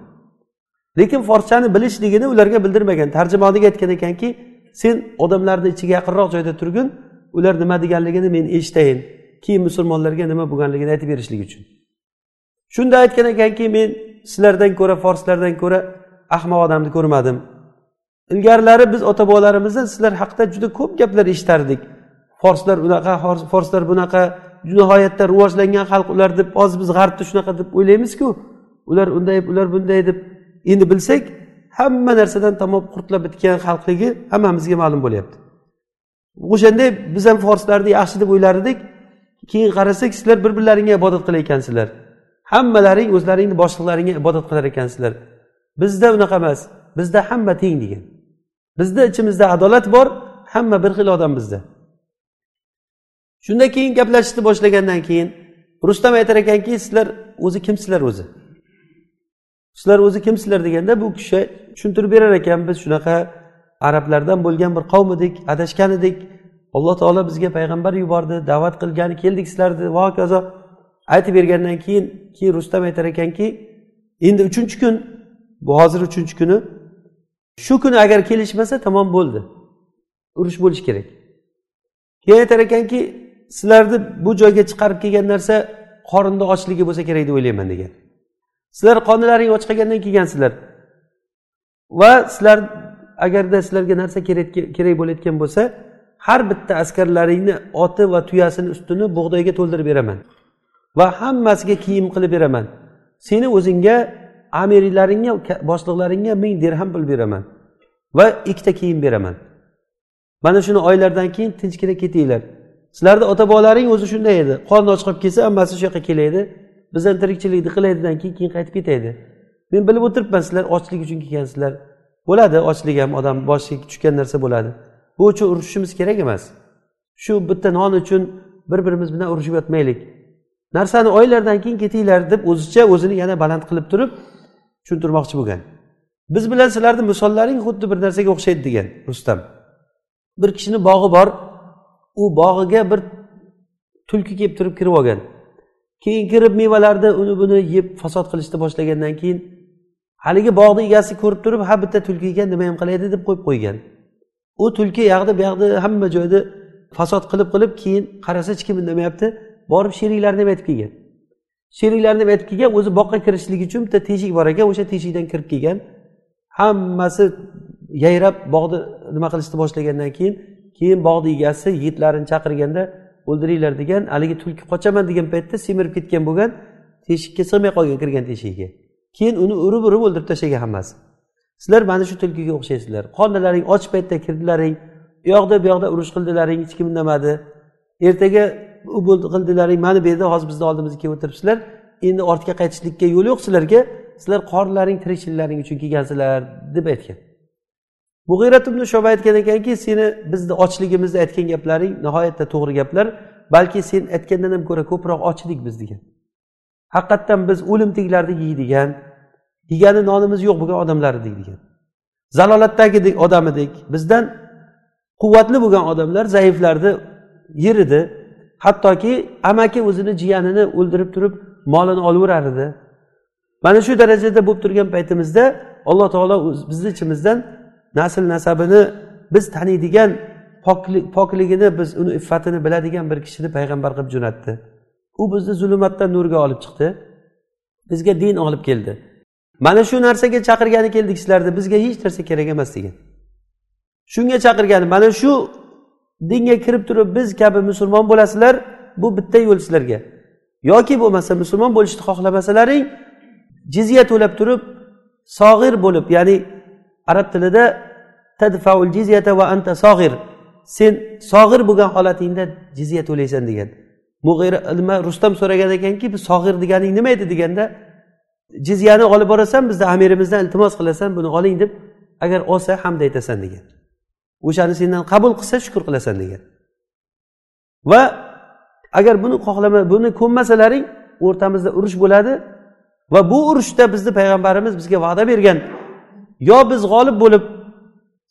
Lekin forschani bilishligini ularga bildirmagan. Tarjimoniga aytgan ekanki sen odamlarni ichiga yaqinroq joyda turgin ular nima deganligini men eshitayin. Keyin musulmonlarga nima bo'lganligini aytib berishlik uchun. Shunda aytgan ekanki men sizlardan ko'ra forslardan ko'ra ahmoq odamni ko'rmadim. Ilgarilari biz ota bobolarimizdan sizlar haqida juda ko'p gaplar eshitardik. Forslar unaqa forslar bunaqa nihoyatda rivojlangan xalq ular deb hozir biz g'arbni shunaqa deb o'ylaymizku. Ular unday ular bunday deb. Endi bilsak hamma narsadan tamom qurtlab bitgan xalqligi hammamizga ma'lum bo'lyapti. O'shanday biz ham forslarni yaxshi deb o'ylar edik keyin qarasak sizlar bir birlaringga ibodat qilar ekansizlar hammalaring o'zlaringni boshliqlaringga ibodat qilar ekansizlar. Bizda unaqa emas bizda hamma teng degan. Bizda ichimizda adolat bor hamma bir xil odam bizda. Shundan keyin gaplashishni boshlagandan keyin rustam aytar ekanki sizlar o'zi kimsizlar o'zi? Sizlar o'zi kimsizlar deganda bu kishi tushuntirib berar ekan biz shunaqa arablardan bo'lgan bir qavm edik adashgan edik. Alloh taolo bizga payg'ambar yubordi da'vat qilgani keldik sizlarni va hokazo. Aytib bergandan keyin keyin rustam aytar ekanki endi uchinchi kun bu hozir uchinchi kuni shu kuni agar kelishmasa tamom bo'ldi. Urush bo'lishi kerak. Keyin aytar ekanki sizlarni bu joyga chiqarib kelgan narsa qorinni ochligi bo'lsa kerak deb o'ylayman degan. Sizlar qornilaring och qolgandan kelgansizlar va sizlar agarda sizlarga narsa kerak bo'layotgan bo'lsa har bitta askarlaringni oti va tuyasini ustini bug'doyga to'ldirib beraman. Va hammasiga kiyim qilib beraman. Seni o'zingga amirlaringga boshliqlaringga ming dirham pul beraman va ikkita kiyim beraman. Mana shuni oylardan keyin tinchgina ketinglar. Sizlarni ota bobolaring o'zi shunday edi. Qorni och qolib kelsa ammasi shu yoqqa kelaydi. Bizdan tirikchilikni qilaydidan keyin keyin qaytib ketaydi. Men bilib o'tiribman sizlar ochlik uchun kelgansizlar. Bo'ladi ochlik ham odam boshiga tushgan narsa bo'ladi. Bu uchun urushishimiz kerak emas. Shu bitta non uchun bir birimiz bilan urushib yotmaylik. Narsani oylardan keyin ketinglar deb o'zicha o'zini yana baland qilib turib tushuntirmoqchi bo'lgan. Biz bilan sizlarni misollaring xuddi bir narsaga o'xshaydi degan rustam. Bir kishini bog'i bor u bog'iga bir tulki kelib turib kirib olgan. Keyin kirib mevalarni uni buni yeb fasod qilishni boshlagandan keyin haligi bog'ni egasi ko'rib turib ha bitta tulki ekan nima ham qilaydi deb qo'yib qo'ygan. U tulki yoqda bu yoqda hamma joyda fasod qilib qilib keyin qarasa hech kim indamayapti borib sheriklarini ham aytib kelgan. Sheriklarni ham aytib kelgan o'zi boqqa kirishlik uchun bitta teshik bor ekan o'sha teshikdan kirib kelgan. Hammasi yayrab bog'ni nima qilishni boshlagandan keyin keyin bog'ni egasi yigitlarini chaqirganda o'ldiringlar degan haligi tulki qochaman degan paytda semirib ketgan bo'lgan teshikka sig'may qolgan kirgan teshigiga keyin uni urib urib o'ldirib tashlagan hammasi. Sizlar mana shu tulkiga o'xshaysizlar. Qornilaring och paytda kirdilaring u yoqda bu yoqda urush qildilaring hech kim indamadi. Ertaga u qildilaring mana bu yerda hozir bizni oldimizga kelib o'tiribsizlar. Endi ortga qaytishlikka yo'l yo'q sizlarga. Sizlar qornilaring tirikchiliklaring uchun kelgansizlar deb aytgan. Mug'irat ibn shoba aytgan ekanki seni bizni ochligimizni aytgan gaplaring nihoyatda to'g'ri gaplar balki sen aytgandan ham ko'ra ko'proq ochdik biz degan. Haqiqatdan biz o'limtiklarni yeydigan yegani nonimiz yo'q bo'lgan odamlar edik degan. Zalolatdagi odam edik bizdan quvvatli bo'lgan odamlar zaiflarni yer edi. Hattoki amaki o'zini jiyanini o'ldirib turib molini olaverar edi. Mana shu darajada bo'lib turgan paytimizda alloh taolo bizni ichimizdan nasl nasabini biz taniydigan pokligini biz uni iffatini biladigan bir kishini payg'ambar qilib jo'natdi. U bizni zulmatdan nurga olib chiqdi. Bizga din olib keldi. Mana shu narsaga chaqirgani keldik sizlarni bizga hech narsa kerak emas degan. Shunga chaqirgani mana shu dinga kirib turib biz kabi musulmon bo'lasizlar bu bitta yo'l sizlarga. Yoki bo'lmasa musulmon bo'lishni xohlamasalaring jizya to'lab turib sog'ir bo'lib ya'ni arab tilida tadfaul jizyata va anta sog'ir sen sog'ir bo'lgan holatingda jizya to'laysan degan. Mug'ira nima rustam so'ragan ekanki bu sog'ir deganing nima edi deganda jizyani olib borasan bizni amirimizdan iltimos qilasan buni oling deb agar olsa hamd aytasan degan. O'shani sendan qabul qilsa shukur qilasan degan. Va agar buni xohlama buni ko'nmasalaring o'rtamizda urush bo'ladi va bu urushda bizni payg'ambarimiz bizga va'da bergan. Yo biz g'olib bo'lib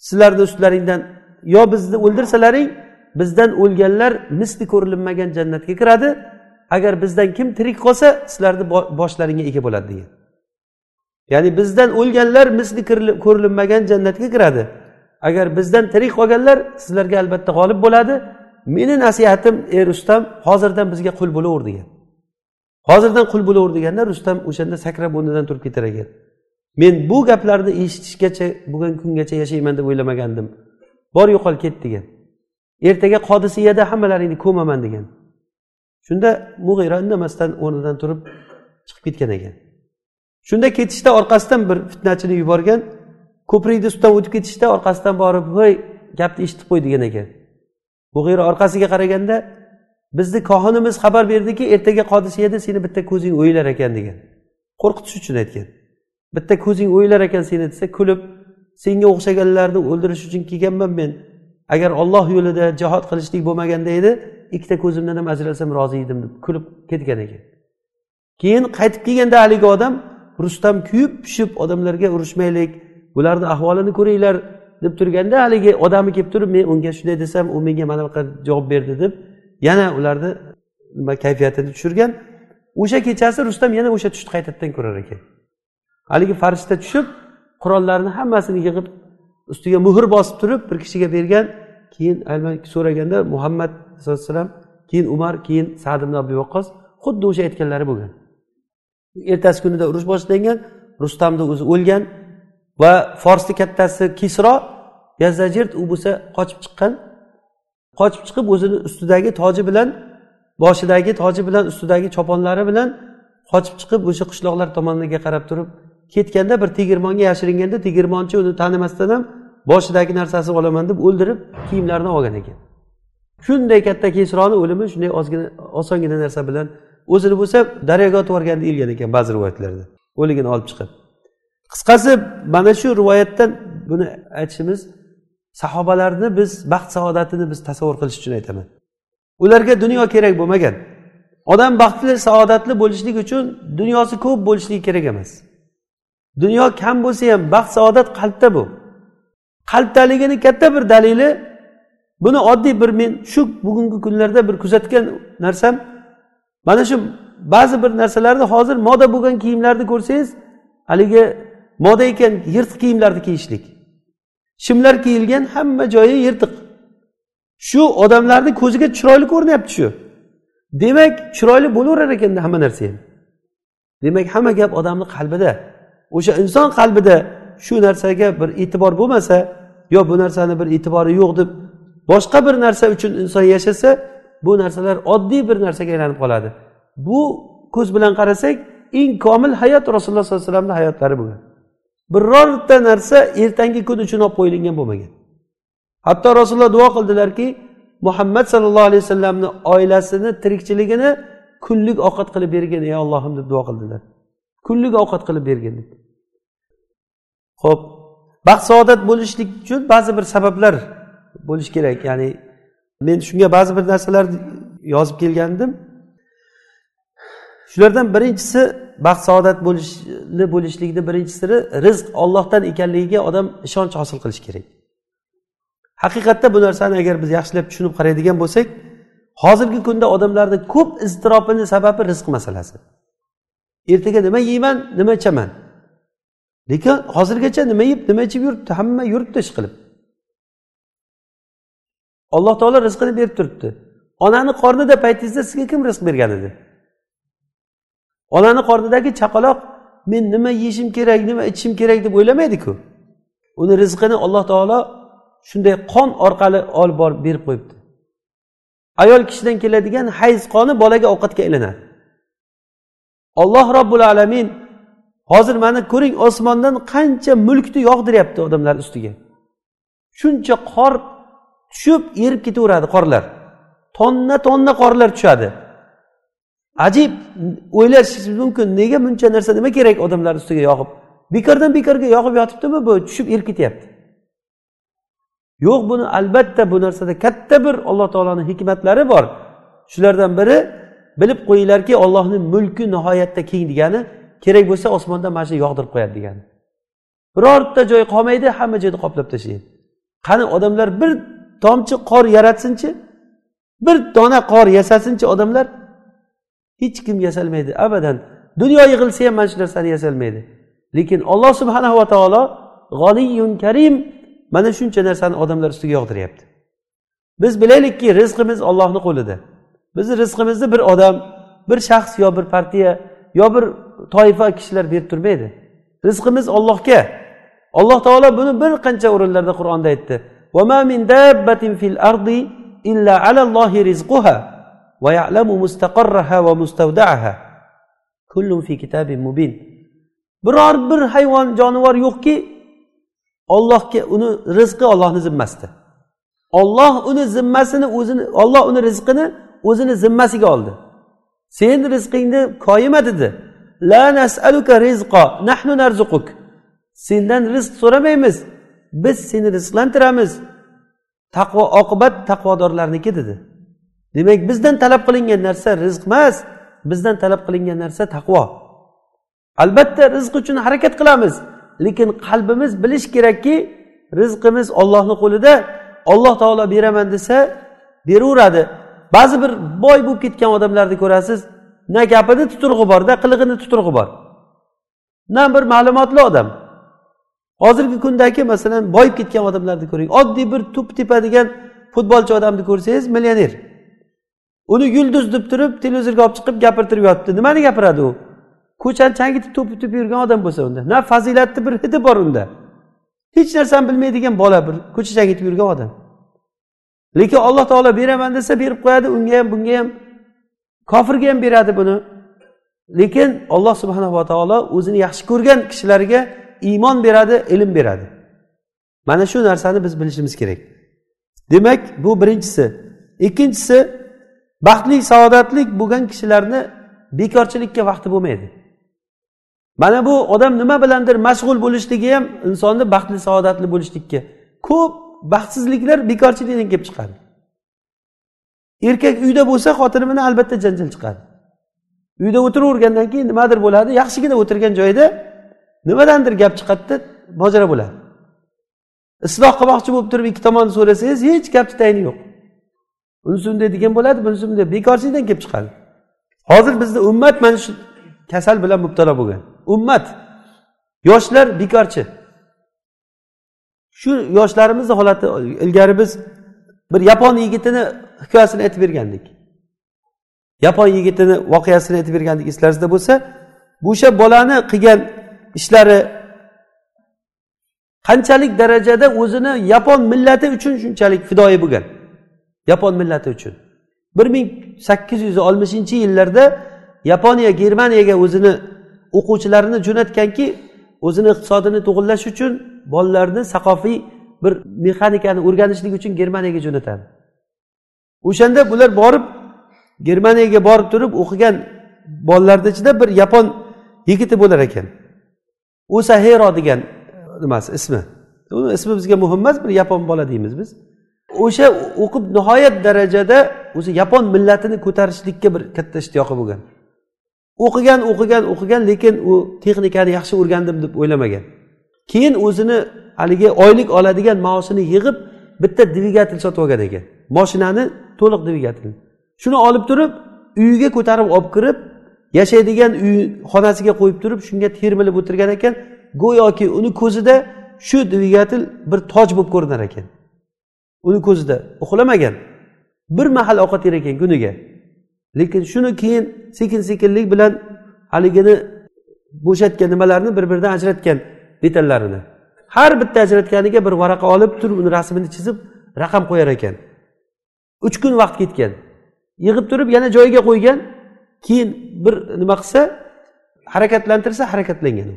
sizlarni ustlaringdan yo bizni o'ldirsalaring bizdan o'lganlar misli ko'rilmagan jannatga kiradi. Agar bizdan kim tirik qolsa sizlarni boshlaringga ega bo'ladi degan. Ya'ni bizdan o'lganlar misli ko'rilinmagan jannatga kiradi. Agar bizdan tirik qolganlar sizlarga albatta g'olib bo'ladi. Meni nasihatim ey rustam hozirdan bizga qul bo'laver degan. Hozirdan qul bo'laver deganda rustam o'shanda sakrab o'rnidan turib ketar ekan men bu gaplarni eshitishgacha bugungi kungacha yashayman deb o'ylamagandim. Bor yo'qol ket degan. Ertaga qodisiyada hammalaringni ko'maman degan. Shunda mug'ira indamasdan o'rnidan turib chiqib ketgan ekan. Shunda ketishda orqasidan bir fitnachini yuborgan ko'prikni ustidan o'tib ketishda orqasidan borib hoy gapni eshitib qo'y degan ekan. Mug'ira orqasiga qaraganda bizni kohinimiz xabar berdiki ertaga qodisiyada seni bitta ko'zing o'yilar ekan degan. Qo'rqitish uchun aytgan. Bitta ko'zing o'yilar ekan seni desa kulib senga o'xshaganlarni o'ldirish uchun kelganman men. Agar olloh yo'lida jihod qilishlik bo'lmaganda edi ikkita ko'zimdan ham ajralsam rozi edim deb kulib ketgan ekan. Keyin qaytib kelganda haligi odam rustam kuyib pishib odamlarga urushmaylik bularni ahvolini ko'ringlar deb turganda haligi odami kelib turib men unga shunday desam u menga mana bunaqa javob berdi deb yana ularni nima kayfiyatini tushirgan. O'sha kechasi rustam yana o'sha tushni qaytadan ko'rar ekan. Haligi farishta tushib qurollarni hammasini yig'ib ustiga muhr bosib turib bir kishiga bergan keyin so'raganda muhammad sallallohu alayhi vasallam keyin umar keyin sad ibn abi vaqqos xuddi o'sha aytganlari bo'lgan. Ertasi kunida urush boshlangan rustamni o'zi o'lgan va forsni kattasi kisro yazajirt u bo'lsa qochib chiqqan. Qochib chiqib o'zini ustidagi toji bilan boshidagi toji bilan ustidagi choponlari bilan qochib chiqib o'sha qishloqlar tomoniga qarab turib ketganda bir tegirmonga yashiringanda tegirmonchi uni tanimasdan ham boshidagi narsasini olaman deb o'ldirib kiyimlarini olgan ekan. Shunday katta kesroni o'limi shunday ozgina osongina narsa bilan o'zini bo'lsa daryoga otib yuborganda ilgan ekan ba'zi rivoyatlarda. O'ligini olib chiqib. Qisqasi mana shu rivoyatdan buni aytishimiz sahobalarni biz baxt saodatini biz tasavvur qilish uchun aytaman. Ularga dunyo kerak bo'lmagan. Odam baxtli saodatli bo'lishlik uchun dunyosi ko'p bo'lishligi kerak emas. Dunyo kam bo'lsa ham baxt saodat qalbda bu. Qalbdaligini katta bir dalili buni oddiy bir men shu bugungi kunlarda bir kuzatgan narsam mana shu ba'zi bir narsalarni hozir moda bo'lgan kiyimlarni ko'rsangiz haligi moda ekan yirtiq kiyimlarni kiyishlik. Shimlar kiyilgan hamma joyi yirtiq. Shu odamlarni ko'ziga chiroyli ko'rinyapti shu. Demak chiroyli bo'laverar ekanda hamma narsa ham. Demak hamma gap odamni qalbida. O'sha inson qalbida shu narsaga bir e'tibor bo'lmasa yo bu narsani bir e'tibori yo'q deb boshqa bir narsa uchun inson yashasa bu narsalar oddiy bir narsaga aylanib qoladi. Bu ko'z bilan qarasak eng komil hayot rasululloh sollallohu alayhi vasallamni hayotlari bo'lgan. Birorta narsa ertangi kun uchun olib qo'yilgan bo'lmagan. Hatto rasululloh duo qildilarki muhammad sallallohu alayhi vasallamni oilasini tirikchiligini kunlik ovqat qilib bergin ey ollohim deb duo qildilar. Kunlik ovqat qilib bergin deb. Ho'p baxt saodat bo'lishlik uchun ba'zi bir sabablar bo'lishi kerak. Ya'ni men shunga ba'zi bir narsalar yozib kelgandim. Shulardan birinchisi baxt saodat bo'lishli bo'lishlikni birinchi siri rizq ollohdan ekanligiga odam ishonch hosil qilish kerak. Haqiqatda bu narsani agar biz yaxshilab tushunib qaraydigan bo'lsak hozirgi kunda odamlarni ko'p iztirobini sababi rizq masalasi. Ertaga nima yeyman nima ichaman. Lekin hozirgacha nima yeb nima ichib yuribdi hamma yuribdi ish qilib. Alloh taolo rizqini berib turibdi. Onani qornida paytingizda sizga kim rizq bergan edi? Onani qornidagi chaqaloq men nima yeyishim kerak nima ichishim kerak deb o'ylamaydiku. Uni rizqini alloh taolo shunday qon orqali olib borib berib qo'yibdi. Ayol kishidan keladigan hayz qoni bolaga ovqatga aylanadi. Olloh robbil alamin hozir mana ko'ring osmondan qancha mulkni yog'diryapti odamlar ustiga. Shuncha qor tushib erib ketaveradi qorlar. Tonna tonna qorlar tushadi. Ajib o'ylashingiz mumkin. Nega buncha narsa nima kerak odamlar ustiga yog'ib bekordan bekorga yog'ib yotibdimi? Bu tushib erib ketyapti yo'q buni albatta bu narsada katta bir alloh taoloni hikmatlari bor. Shulardan biri bilib qo'yinglarki ollohni mulki nihoyatda keng degani kerak bo'lsa osmondan mana shu yog'dirib qo'yadi degani. Birorta joy qolmaydi hamma joyni qoplab tashlaydi. Qani odamlar bir tomchi qor yaratsinchi bir dona qor yasasinchi odamlar hech kim yasalmaydi abadan. Dunyo yig'ilsa ham mana shu narsani yasalmaydi. Lekin olloh va taolo g'oniyun karim mana shuncha narsani odamlar ustiga yog'diryapti. Biz bilaylikki rizqimiz ollohni qo'lida. Bizni rizqimizni bir odam bir shaxs yo bir partiya yo bir toifa kishilar berib turmaydi. Rizqimiz ollohga alloh taolo buni bir qancha o'rinlarda qur'onda aytdi. Fil ardi illa alallohi rizquha. Biror bir hayvon jonivor yo'qki ollohga uni rizqi ollohni zimmasida. Olloh uni zimmasini o'zini olloh uni rizqini o'zini zimmasiga oldi. Sen rizqingni koyima dedi. La nasaluka rizqo nahnu narzuquk. Sendan rizq so'ramaymiz biz seni rizqlantiramiz. Taqvo oqibat taqvodorlarniki dedi. Demak bizdan talab qilingan narsa rizq emas. Bizdan talab qilingan narsa taqvo. Albatta rizq uchun harakat qilamiz lekin qalbimiz bilish kerakki rizqimiz ollohni qo'lida. Olloh taolo beraman desa beraveradi. Ba'zi bir boy bo'lib ketgan odamlarni ko'rasiz na gapini tuturug'i borda qilig'ini tuturug'i bor. Na bir ma'lumotli odam. Hozirgi kundagi masalan boyib ketgan odamlarni ko'ring. Oddiy bir tup tepadigan futbolchi odamni ko'rsangiz millioner. Uni yulduz deb turib televizorga olib chiqib gapirtirib yotibdi. Nimani gapiradi u? Ko'chani changitib to'pib yurgan odam bo'lsa unda. Na fazilatni bir hidi bor unda. Hech narsani bilmaydigan bola bir ko'cha changitib yurgan odam. Lekin alloh taolo beraman desa berib qo'yadi unga ham bunga ham kofirga ham beradi buni. Lekin alloh subhanava taolo o'zini yaxshi ko'rgan kishilarga iymon beradi ilm beradi. Mana shu narsani biz bilishimiz kerak. Demak bu birinchisi. Ikkinchisi baxtli saodatli bo'lgan kishilarni bekorchilikka vaqti bo'lmaydi. Mana bu odam nima bilandir mashg'ul bo'lishligi ham insonni baxtli saodatli bo'lishlikka ko'p baxtsizliklar bekorchilikdan kelib chiqadi. Erkak uyda bo'lsa xotini bilan albatta janjal chiqadi. Uyda o'tiravergandan keyin nimadir bo'ladi yaxshigina o'tirgan joyda nimadandir gap chiqadida mojaro bo'ladi. Isloh qilmoqchi bo'lib turib ikki tomonni so'rasangiz hech gapni tayini yo'q. Unisi bunday degan bo'ladi bunisi bunday bekorchilikdan kelib chiqadi. Hozir bizni ummat mana shu kasal bilan mubtalo bo'lgan. Ummat. Yoshlar bekorchi. Shu yoshlarimizni holati ilgari biz bir yapon yigitini hikoyasini aytib bergandik. Yapon yigitini voqeasini aytib bergandik eslaringizda bo'lsa o'sha bolani qilgan ishlari qanchalik darajada o'zini yapon millati uchun shunchalik fidoyi bo'lgan. Yapon millati uchun. bir ming sakkiz yuz oltmishinchi yillarda yaponiya germaniyaga o'zini o'quvchilarini jo'natganki o'zini iqtisodini to'g'irlash uchun bolalarni saqofiy bir mexanikani o'rganishlik uchun germaniyaga jo'natadi. O'shanda bular borib germaniyaga borib turib o'qigan bolalarni ichida bir yapon yigiti bo'lar ekan. Osahero degan nimasi ismi? Uni ismi bizga muhim emas bir yapon bola deymiz biz. O'sha o'qib nihoyat darajada o'zi yapon millatini ko'tarishlikka bir katta ishtiyoqi bo'lgan. O'qigan o'qigan o'qigan lekin u texnikani yaxshi o'rgandim deb o'ylamagan. Keyin o'zini haligi oylik oladigan maoshini yig'ib bitta dvigatel sotib olgan ekan. Moshinani to'liq dvigatel shuni olib turib uyiga ko'tarib olib kirib yashaydigan uy xonasiga qo'yib turib shunga termilib o'tirgan ekan go'yoki uni ko'zida shu dvigatel bir toj bo'lib ko'rinar ekan. Uni ko'zida uxlamagan. Bir mahal ovqat yer ekan kuniga. Lekin shuni keyin sekin sekinlik bilan haligini bo'shatgan nimalarni bir biridan ajratgan detallarini har bitta ajratganiga bir varaqa olib turib uni rasmini chizib raqam qo'yar ekan. Uch kun vaqt ketgan. Yig'ib turib yana joyiga qo'ygan keyin bir nima qilsa harakatlantirsa harakatlangan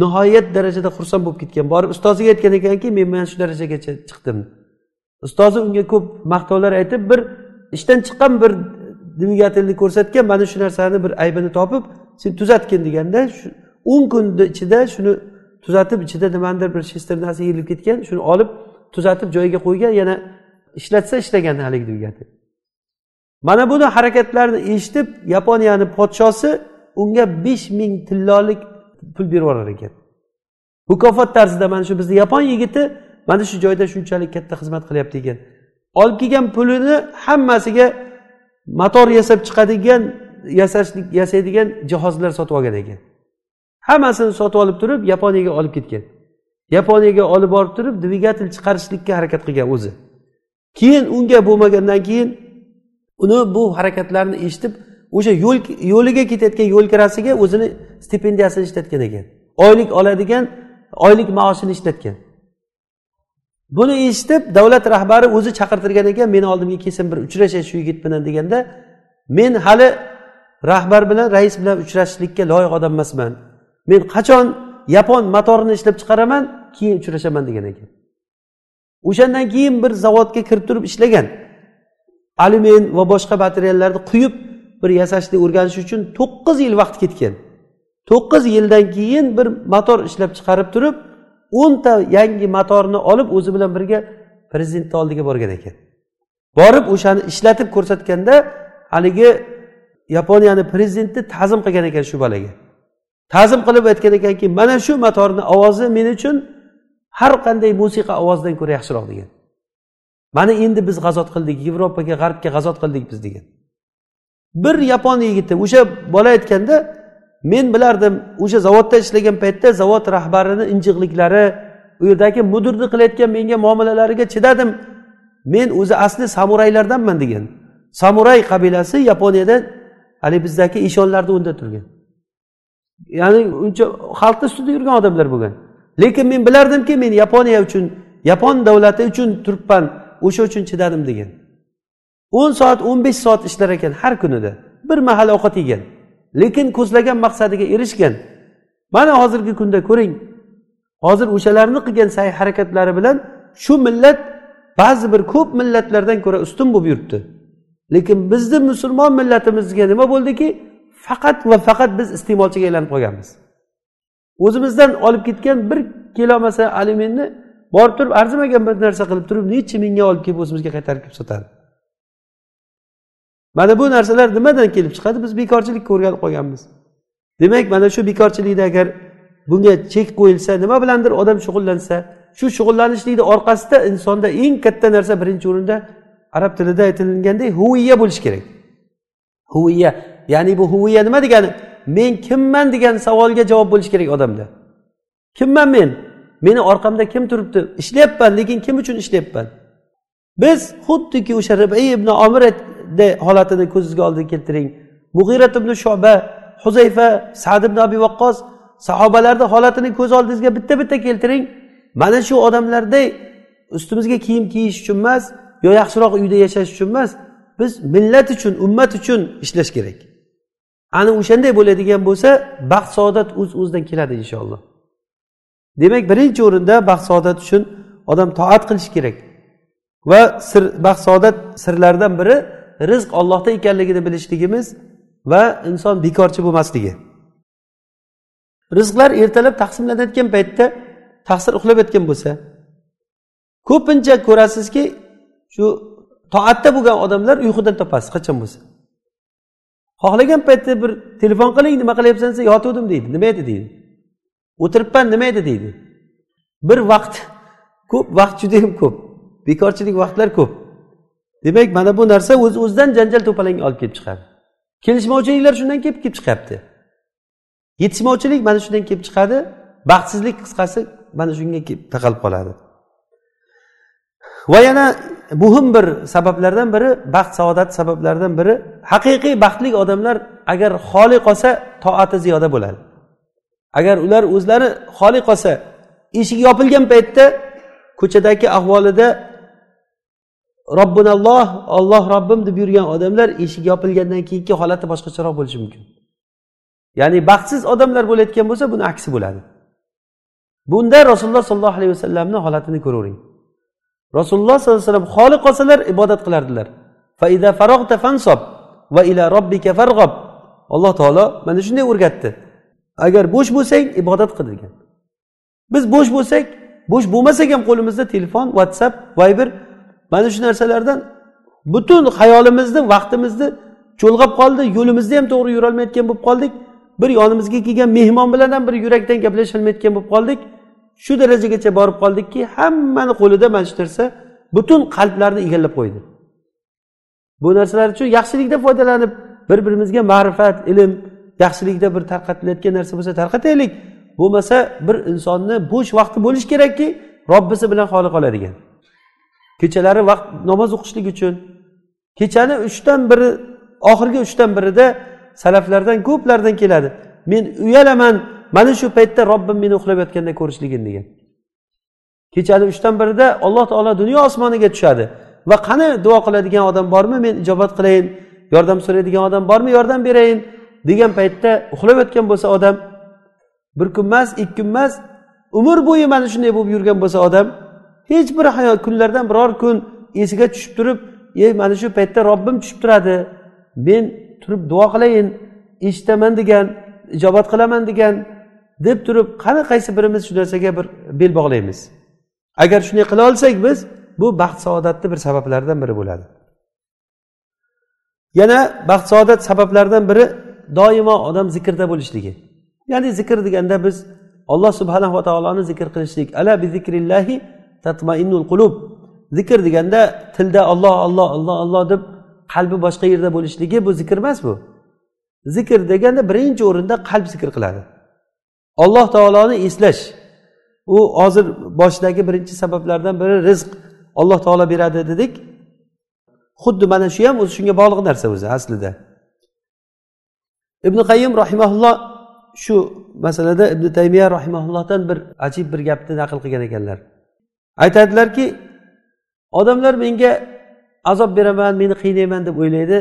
nihoyat darajada xursand bo'lib ketgan. Borib ustoziga aytgan ekanki men mana shu darajagacha chiqdim. Ustozi unga ko'p maqtovlar aytib bir ishdan chiqqan bir dvigatelni ko'rsatgan mana shu narsani bir aybini topib sen tuzatgin deganda shu o'n kunni ichida shuni tuzatib ichida nimanidir bir shesternasi yeyilib ketgan shuni olib tuzatib joyiga qo'ygan yana ishlatsa ishlagan haligi dvigatel mana buni harakatlarini eshitib yaponiyani podshosi unga besh ming tillolik pul berib yuborar ekan. Mukofot tarzida mana shu bizni yapon yigiti mana shu joyda shunchalik katta xizmat qilyapti ekan olib kelgan pulini hammasiga motor yasab chiqadigan yasashlik yasaydigan jihozlar sotib olgan ekan. Hammasini sotib olib turib yaponiyaga olib ketgan. Yaponiyaga olib borib turib dvigatel chiqarishlikka harakat qilgan o'zi. Keyin unga bo'lmagandan keyin uni bu harakatlarni eshitib o'sha yo'l yo'liga ketayotgan yo'l kirasiga o'zini stipendiyasini ishlatgan ekan. Oylik oladigan oylik maoshini ishlatgan. Buni eshitib davlat rahbari o'zi chaqirtirgan ekan meni oldimga kelsin bir uchrashay shu yigit bilan deganda men hali rahbar bilan rais bilan uchrashishlikka loyiq odam emasman. Men qachon yapon motorini ishlab chiqaraman keyin uchrashaman degan ekan. O'shandan keyin bir zavodga kirib turib ishlagan. Alyumin va boshqa materiallarni quyib bir yasashni o'rganish uchun to'qqiz yil vaqt ketgan. To'qqiz yildan keyin bir motor ishlab chiqarib turib o'nta yangi motorni olib o'zi bilan birga prezidentni oldiga borgan ekan. Borib o'shani ishlatib ko'rsatganda haligi yaponiyani prezidenti ta'zim qilgan ekan shu bolaga. Ta'zim qilib aytgan ekanki mana shu motorni ovozi men uchun har qanday musiqa ovozidan ko'ra yaxshiroq degan. Mana endi biz g'azot qildik yevropaga g'arbga g'azot qildik biz degan. Bir yapon yigiti o'sha bola aytganda men bilardim o'sha zavodda ishlagan paytda zavod rahbarini injiqliklari u yerdagi mudirni qilayotgan menga muomalalariga chidadim men o'zi asli samuraylardanman degan. Samuray qabilasi yaponiyada haligi bizdagi eshonlarni o'rnida turgan. Ya'ni uncha xalqni ustida yurgan odamlar bo'lgan. Lekin men bilardimki men yaponiya uchun yapon davlati uchun turibman o'sha uchun chidadim degan. o'n soat o'n besh soat ishlar ekan har kunida. Bir mahal ovqat yegan. Lekin ko'zlagan maqsadiga erishgan. Mana hozirgi kunda ko'ring. Hozir o'shalarni qilgan sa'y harakatlari bilan shu millat ba'zi bir ko'p millatlardan ko'ra ustun bo'lib yuribdi. Lekin bizni musulmon millatimizga nima bo'ldiki? Faqat va faqat biz iste'molchiga aylanib qolganmiz. O'zimizdan olib ketgan bir kilo masalan alyuminni borib turib arzimagan bir narsa qilib turib necha mingga olib kelib o'zimizga qaytarib kelib sotadi? Mana bu narsalar nimadan kelib chiqadi? Biz bekorchilikka o'rganib qolganmiz. Demak mana shu bekorchilikda agar bunga chek qo'yilsa nima bilandir odam shug'ullansa shu shug'ullanishlikni orqasida insonda eng katta narsa birinchi o'rinda arab tilida aytilgandek huviya bo'lishi kerak. Huviya ya'ni bu huviya nima degani? Men kimman degan savolga javob bo'lishi kerak odamda. Kimman men? Meni orqamda kim turibdi? Ishlayapman lekin kim uchun ishlayapman? Biz xuddiki o'sha ribiy ibn omir holatini ko'zingizga oldiga keltiring. Mug'irat ibn shoba huzayfa sad ibn abi vaqqos sahobalarni holatini ko'z oldingizga bitta bitta keltiring. Mana shu odamlarday ustimizga kiyim kiyish uchun emas yo yaxshiroq uyda yashash uchun emas biz millat uchun ummat uchun ishlash kerak. Ana o'shanday bo'ladigan bo'lsa baxt saodat o'z o'zidan keladi inshaalloh. Demak birinchi o'rinda baxt saodat uchun odam toat qilishi kerak. Va sir baxt saodat sirlaridan biri rizq ollohda ekanligini bilishligimiz va inson bekorchi bo'lmasligi. Rizqlar ertalab taqsimlanayotgan paytda taqsir uxlab yotgan bo'lsa ko'pincha ko'rasizki shu toatda bo'lgan odamlar uyqudan topasiz qachon bo'lsa. Xohlagan paytda bir telefon qiling nima qilyapsan desa yotuvdim deydi. Nima edi deydi. O'tiribman nima edi deydi. Bir vaqt ko'p vaqt judayam ko'p. Bekorchilik vaqtlar ko'p. Demak mana bu narsa o'z uz o'zidan janjal to'palanga olib kelib chiqadi. Kelishmovchiliklar shundan kelib kelib chiqyapti. Yetishmovchilik mana shundan kelib chiqadi. Baxtsizlik qisqasi mana shunga kelib taqalib qoladi. Va yana muhim bir sabablardan biri baxt saodat sabablaridan biri haqiqiy baxtli odamlar agar xoli qolsa toati ziyoda bo'ladi. Agar ular o'zlari xoli qolsa eshik yopilgan paytda ko'chadagi ahvolida robbinalloh olloh robbim deb yurgan odamlar eshik yopilgandan keyingi holati boshqacharoq bo'lishi mumkin. Ya'ni baxtsiz odamlar bo'layotgan bo'lsa buni aksi bo'ladi. Bunda rasululloh sollallohu alayhi vasallamni holatini ko'ravering. Rasululloh sollallohu alayhi vasallam xoli qolsalar ibodat qilardilar. Alloh taolo mana shunday o'rgatdi. Agar bo'sh bo'lsang ibodat qil degan biz bo'sh bo'lsak bo'sh bo'lmasak ham qo'limizda telefon whatsapp viber mana shu narsalardan butun xayolimizni vaqtimizni cho'lg'ab qoldi yo'limizni ham to'g'ri yurolmayotgan bo'lib qoldik. Bir yonimizga kelgan mehmon bilan ham bir yurakdan gaplasholmayotgan bo'lib qoldik. Shu darajagacha borib qoldikki hammani qo'lida mana shu narsa butun qalblarni egallab qo'ydi. Bu narsalar uchun yaxshilikda foydalanib bir birimizga ma'rifat ilm yaxshilikda bir tarqatilayotgan narsa bo'lsa tarqataylik. Bo'lmasa bir insonni bo'sh vaqti bo'lishi kerakki robbisi bilan xoli qoladigan. Kechalari vaqt namoz o'qishlik uchun. Kechani uchdan biri oxirgi uchdan birida salaflardan ko'plardan keladi. Men uyalaman mana shu paytda robbim meni uxlab yotganda ko'rishligim degan. Kechani uchdan birida alloh taolo dunyo osmoniga tushadi. Va qani duo qiladigan odam bormi men ijobat qilayin yordam so'raydigan odam bormi yordam berayin degan paytda uxlab yotgan bo'lsa odam bir kun emas ikki kun emas umr bo'yi mana shunday bo'lib yurgan bo'lsa odam hech bir hayot kunlardan biror kun esiga tushib turib ey mana shu paytda robbim tushib turadi men turib duo qilayin eshitaman degan ijobat qilaman degan deb turib qani qaysi birimiz shu narsaga bir bel bog'laymiz? Agar shunday qila olsak biz bu baxt saodatni bir sabablaridan biri bo'ladi. Yana baxt saodat sabablaridan biri doimo odam zikrda bo'lishligi. Ya'ni zikr deganda biz alloh subhanava taoloni zikr qilishlik. Ala bi zikrillahi tatmainnul qulub. Zikr deganda tilda olloh olloh olloh olloh deb qalbi boshqa yerda bo'lishligi bu zikr emas bu. Zikr deganda birinchi o'rinda qalb zikr qiladi. Alloh taoloni eslash. U hozir boshidagi birinchi sabablardan biri rizq alloh taolo beradi dedik. Xuddi mana shu ham o'zi shunga bog'liq narsa o'zi aslida. Ibn qayyim rahimaulloh shu masalada ibn taymiya rahimaullohdan bir ajib bir gapni naql qilgan ekanlar. Aytadilarki odamlar menga azob beraman meni qiynayman deb o'ylaydi.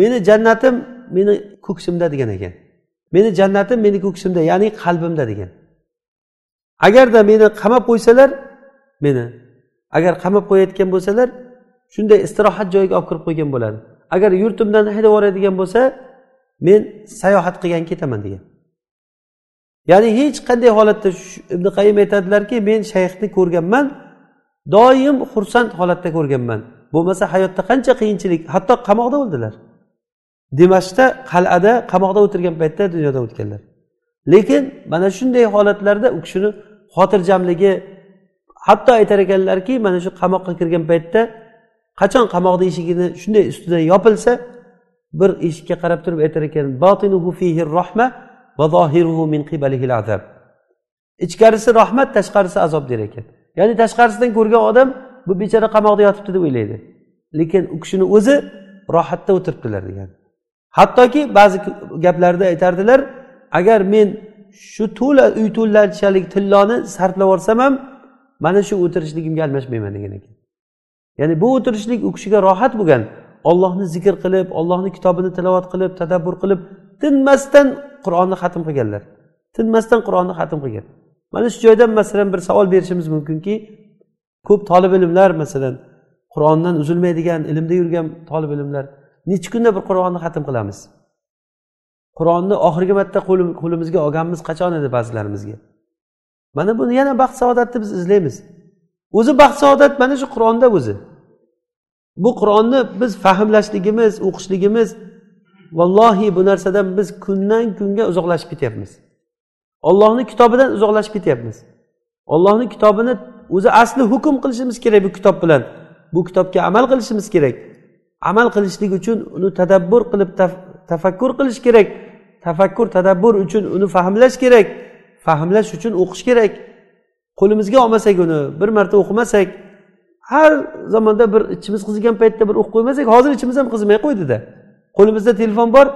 Meni jannatim meni ko'ksimda degan ekan. Meni jannatim meni ko'ksimda ya'ni qalbimda degan. Agarda meni qamab qo'ysalar meni. Agar qamab qo'yayotgan bo'lsalar shunday istirohat joyiga olib kirib qo'ygan bo'ladi agar yurtimdan haydab yuboradigan bo'lsa men sayohat qilgan ketaman degan. Ya'ni hech qanday holatda ibn qayim aytadilarki men shayxni ko'rganman doim xursand holatda ko'rganman. Bo'lmasa hayotda qancha qiyinchilik hatto qamoqda o'ldilar. Dimashqda qal'ada qamoqda o'tirgan paytda dunyodan o'tganlar. Lekin mana shunday holatlarda u kishini xotirjamligi hatto aytar ekanlarki mana shu qamoqqa kirgan paytda qachon qamoqni eshigini shunday ustidan yopilsa bir eshikka qarab turib aytar ekan rahma min azab ichkarisi rahmat tashqarisi azob der ekan. Ya'ni tashqarisidan ko'rgan odam bu bechora qamoqda yotibdi deb o'ylaydi. Lekin u kishini o'zi rohatda o'tiribdilar degan. Hattoki ba'zi gaplarda aytardilar agar men shu to'la uy to'lanchalik tilloni sarflab yuborsam ham mana shu o'tirishligimga almashmayman degan ekan. Ya'ni bu o'tirishlik u kishiga rohat bo'lgan ollohni zikr qilib ollohni kitobini tilovat qilib tadabbur qilib tinmasdan qur'onni xatm qilganlar. Tinmasdan qur'onni xatm qilgan. Mana shu joydan masalan bir savol berishimiz mumkinki ko'p tolib ilmlar masalan qur'ondan uzilmaydigan ilmda yurgan tolib ilmlar necha kunda bir qur'onni xatm qilamiz? Qur'onni oxirgi marta qo'limizga olganmiz qachon edi ba'zilarimizga? Mana buni yana baxt saodatni biz izlaymiz. O'zi baxt saodat mana shu qur'onda o'zi. Bu qur'onni biz fahmlashligimiz o'qishligimiz vallohi bu narsadan biz kundan kunga uzoqlashib ketyapmiz. Ollohni kitobidan uzoqlashib ketyapmiz. Ollohni kitobini o'zi asli hukm qilishimiz kerak bu kitob bilan. Bu kitobga amal qilishimiz kerak. Amal qilishlik uchun uni tadabbur qilib tafakkur qilish kerak. Tafakkur tadabbur uchun uni fahmlash kerak. Fahmlash uchun o'qish kerak. Qo'limizga olmasak uni bir marta o'qimasak har zamonda bir ichimiz qizigan paytda bir o'qib qo'ymasak hozir ichimiz ham qizimay qo'ydida. Qo'limizda telefon bor.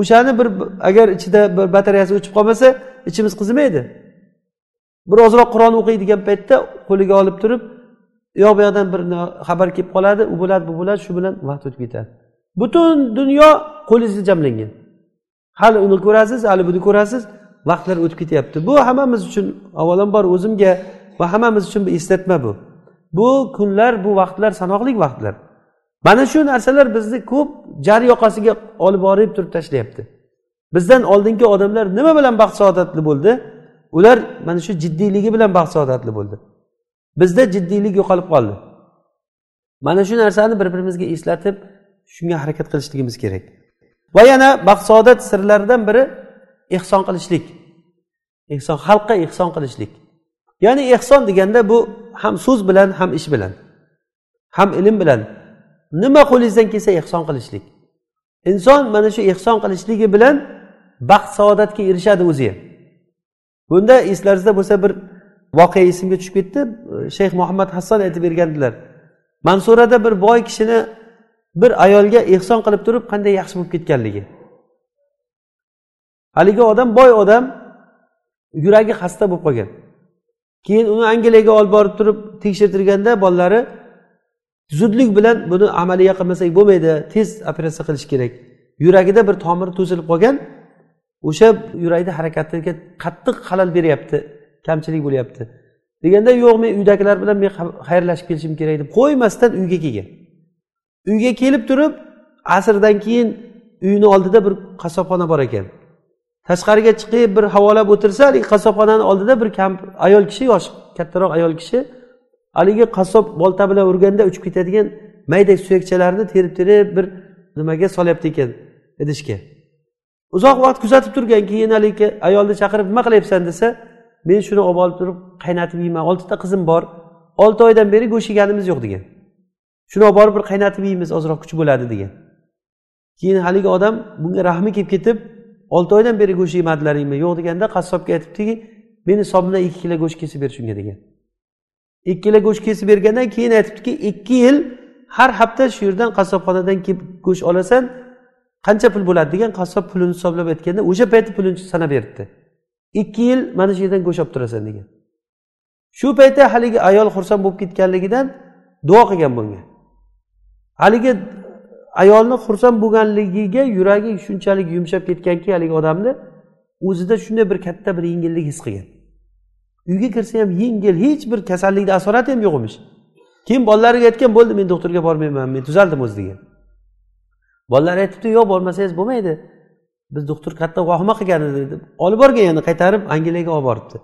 O'shani bir agar ichida bir batareyasi o'chib qolmasa ichimiz qizimaydi. Bir ozroq qur'on o'qiydigan paytda qo'liga olib turib u yoq bu yoqdan bir xabar kelib qoladi u bo'ladi bu bo'ladi shu bilan vaqt o'tib ketadi. Butun dunyo qo'lingizda jamlangan. Hali uni ko'rasiz hali buni ko'rasiz vaqtlar o'tib ketyapti. Bu hammamiz uchun avvalambor o'zimga va hammamiz uchun bir eslatma bu. Bu kunlar bu vaqtlar sanoqli vaqtlar. Mana shu narsalar bizni ko'p jar yoqasiga olib borib turib tashlayapti. Bizdan oldingi odamlar nima bilan baxt saodatli bo'ldi? Ular mana shu jiddiyligi bilan baxt saodatli bo'ldi. Bizda jiddiylik yo'qolib qoldi. Mana shu narsani bir birimizga eslatib shunga harakat qilishligimiz kerak. Va yana baxt saodat sirlaridan biri ehson qilishlik. Ehson xalqqa ehson qilishlik. Ya'ni ehson deganda bu ham so'z bilan ham ish bilan ham ilm bilan. Nima qo'lingizdan kelsa ehson qilishlik. Inson mana shu ehson qilishligi bilan baxt saodatga erishadi o'zi ham. Bunda eslaringizda bo'lsa bir voqea esimga tushib ketdi. Shayx muhammad hasson aytib bergandilar. Mansurada bir boy kishini bir ayolga ehson qilib turib qanday yaxshi bo'lib ketganligi. Haligi odam boy odam yuragi xasta bo'lib qolgan. Keyin uni angliyaga olib borib turib tekshirtirganda bolalari zudlik bilan buni amaliya qilmasak bo'lmaydi tez operatsiya qilish kerak. Yuragida bir tomiri to'silib qolgan o'sha yurakni harakatiga qattiq xalal beryapti kamchilik bo'lyapti. Deganda yo'q men uydagilar bilan men xayrlashib kelishim kerak deb qo'ymasdan uyga kelgan. Uyga kelib turib asrdan keyin uyni oldida bir qassobxona bor ekan. Tashqariga chiqib bir havolab o'tirsa haligi qassobxonani oldida bir kampir ayol kishi yoshi kattaroq ayol kishi haligi qassob bolta bilan urganda uchib ketadigan mayda suyakchalarni terib terib bir nimaga solyapti ekan idishga uzoq vaqt kuzatib turgan keyin haligi ayolni chaqirib nima qilyapsan desa men shuni olib olib turib qaynatib yeyman. Oltita qizim bor olti oydan beri go'sht yeganimiz yo'q degan. Shuni olib borib bir qaynatib yeymiz ozroq kuch bo'ladi degan. Keyin haligi odam bunga rahmi kelib ketib olti oydan beri go'sht yemadilaringmi yo'q deganda qassobga aytibdiki meni hisobimdan ikki kilo go'sht kesib ber shunga degan. Ikki kilo go'sht kesib bergandan keyin aytibdiki ikki yil har hafta shu yerdan qassobxonadan kelib go'sht olasan qancha pul bo'ladi degan qassob pulini hisoblab aytganda o'sha payti pulini sanab beribdi. Ikki yil mana shu yerdan go'sht olib turasan degan. Shu paytda haligi ayol xursand bo'lib ketganligidan duo qilgan bunga. Haligi ayolni xursand bo'lganligiga yuragi shunchalik yumshab ketganki haligi odamni o'zida shunday bir katta bir yengillik his qilgan. Uyga kirsa ham yengil hech bir kasallikni asorati ham yo'q emish. Keyin bolalariga aytgan bo'ldi men doktorga bormayman men tuzaldim o'zi degan. Bolalar aytibdi yo'q bormasangiz bo'lmaydi. Biz doktor katta vahima qilgan edi deb olib borgan yana qaytarib angliyaga olib boribdi.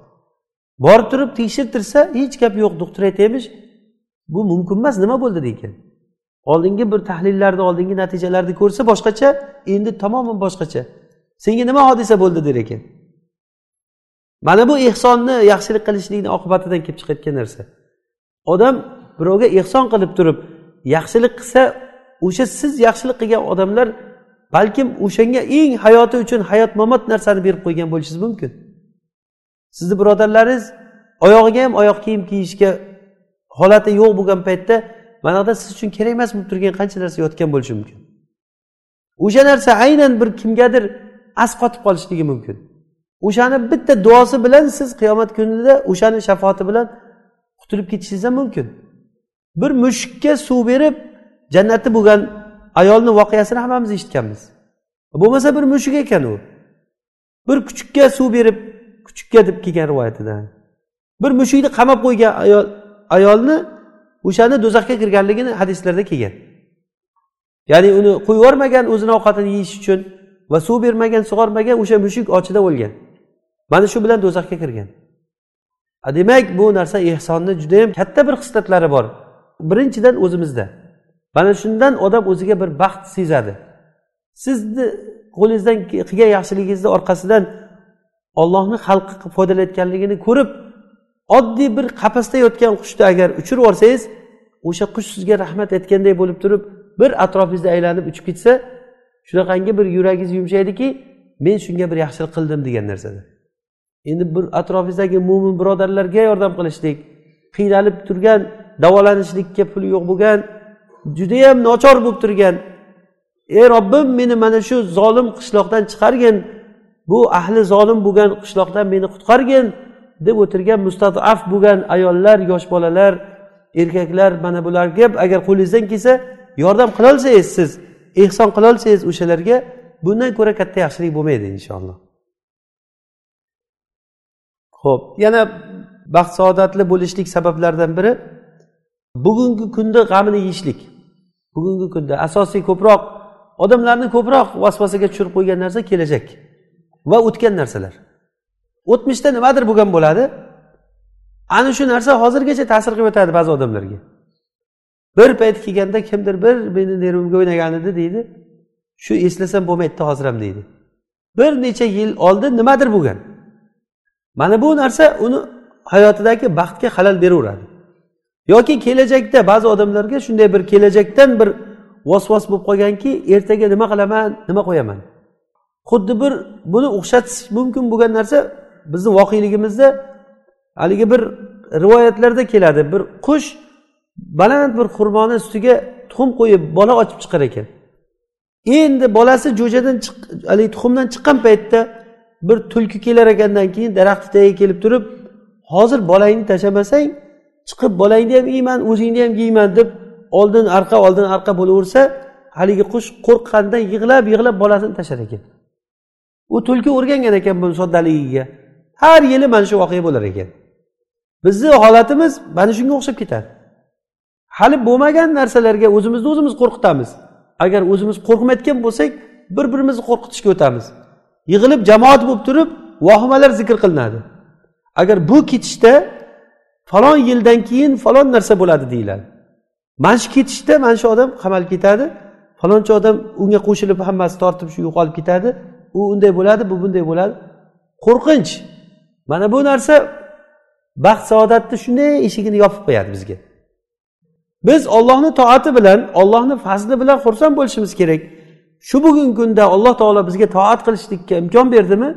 Borib turib tekshirtirsa hech gap yo'q doktor aytyapmish bu mumkin emas nima bo'ldi? degan oldingi bir tahlillarni oldingi natijalarni ko'rsa boshqacha endi tamoman boshqacha. Senga nima hodisa bo'ldi? der ekan. Mana bu ehsonni yaxshilik qilishlikni oqibatidan kelib chiqayotgan narsa. Odam birovga ehson qilib turib yaxshilik qilsa o'sha siz yaxshilik qilgan odamlar balkim o'shanga eng hayoti uchun hayot mamot narsani berib qo'ygan bo'lishingiz mumkin. Sizni birodarlaringiz oyog'iga ham oyoq kiyim kiyishga holati yo'q bo'lgan paytda mana yoqda siz uchun kerak emas bo'lib turgan qancha narsa yotgan bo'lishi mumkin. O'sha narsa aynan bir kimgadir asqotib qolishligi mumkin. O'shani bitta duosi bilan siz qiyomat kunida o'shani shafoati bilan qutulib ketishingiz ham mumkin. Bir mushukka suv berib jannati bo'lgan ayolni voqeasini hammamiz eshitganmiz. Bo'lmasa bir mushuk ekan u. Bir kuchukka suv berib kuchukka deb kelgan rivoyatida. Bir mushukni qamab qo'ygan ayol ayolni o'shani do'zaxga kirganligini hadislarda kelgan. Ya'ni uni qo'yib yubormagan o'zini ovqatini yeyish uchun va suv bermagan sug'ormagan o'sha mushuk ochida o'lgan. Mana shu bilan do'zaxga kirgan. Demak bu narsa ehsonni judayam katta bir xislatlari bor. Birinchidan o'zimizda. Mana shundan odam o'ziga bir baxt sezadi. Sizni qo'lingizdan qilgan yaxshiligingizni orqasidan ollohni xalqi foydalayotganligini ko'rib oddiy bir qafasda yotgan qushni agar uchirib yuborsangiz o'sha qush sizga rahmat aytganday bo'lib turib bir atrofingizda aylanib uchib ketsa shunaqangi bir yuragingiz yumshaydiki men shunga bir yaxshilik qildim degan narsada. Endi bir atrofingizdagi mo'min birodarlarga yordam qilishlik qiynalib turgan davolanishlikka puli yo'q bo'lgan judayam nochor bo'lib turgan. Ey robbim meni mana shu zolim qishloqdan chiqargin bu ahli zolim bo'lgan qishloqdan meni qutqargin deb o'tirgan mustadaf bo'lgan ayollar yosh bolalar erkaklar mana bularga agar qo'lingizdan kelsa yordam qilolsangiz siz ehson qilolsangiz o'shalarga bundan ko'ra katta yaxshilik bo'lmaydi inshaalloh. Ho'p yana baxt saodatli bo'lishlik sabablaridan biri bugungi kunda g'amini yeyishlik. Bugungi kunda asosiy ko'proq odamlarni ko'proq vasvasaga tushirib qo'ygan narsa kelajak va o'tgan narsalar. O'tmishda nimadir bo'lgan bo'ladi. Ana shu narsa hozirgacha ta'sir qilib o'tadi ba'zi odamlarga. Bir payt kelganda kimdir bir meni nervimga o'ynagan edi deydi shu eslasam bo'lmaydida hozir ham deydi. Bir necha yil oldin nimadir bo'lgan. Mana bu narsa uni hayotidagi baxtga xalal beraveradi. Yoki kelajakda ba'zi odamlarga shunday bir kelajakdan bir vasvas bo'lib qolganki ertaga nima qilaman nima qo'yaman? Xuddi bir buni o'xshatish mumkin bo'lgan narsa bizni voqeligimizda haligi bir rivoyatlarda keladi. Bir qush baland bir xurmoni ustiga tuxum qo'yib bola ochib chiqar ekan. Endi bolasi jo'jadan haligi tuxumdan chiqqan paytda bir tulki kelar ekandan keyin daraxtni tagiga kelib turib hozir bolangni tashlamasang chiqib bolangni ham yeyman o'zingni ham yeyman deb oldin arqa oldin arqa bo'laversa haligi qush qo'rqqanidan yig'lab yig'lab bolasini tashlar ekan. U tulki o'rgangan ekan buni soddaligiga. Har yili mana shu voqea bo'lar ekan. Bizni holatimiz mana shunga o'xshab ketadi. Hali bo'lmagan narsalarga o'zimizni o'zimiz qo'rqitamiz. Agar o'zimiz qo'rqmayotgan bo'lsak bir birimizni qo'rqitishga o'tamiz. Yig'ilib jamoat bo'lib turib vohimalar zikr qilinadi. Agar bu ketishda falon yildan keyin falon narsa bo'ladi deyiladi. Mana shu ketishda mana shu odam qamalib ketadi falonchi odam unga qo'shilib hammasi tortib shu yo'qolib ketadi u unday bo'ladi bu bunday bo'ladi. Qo'rqinch. Mana bu narsa baxt saodatni shunday eshigini yopib qo'yadi bizga. Biz ollohni toati bilan ollohni fazli bilan xursand bo'lishimiz kerak. Shu bugungi kunda alloh taolo bizga toat qilishlikka imkon berdimi?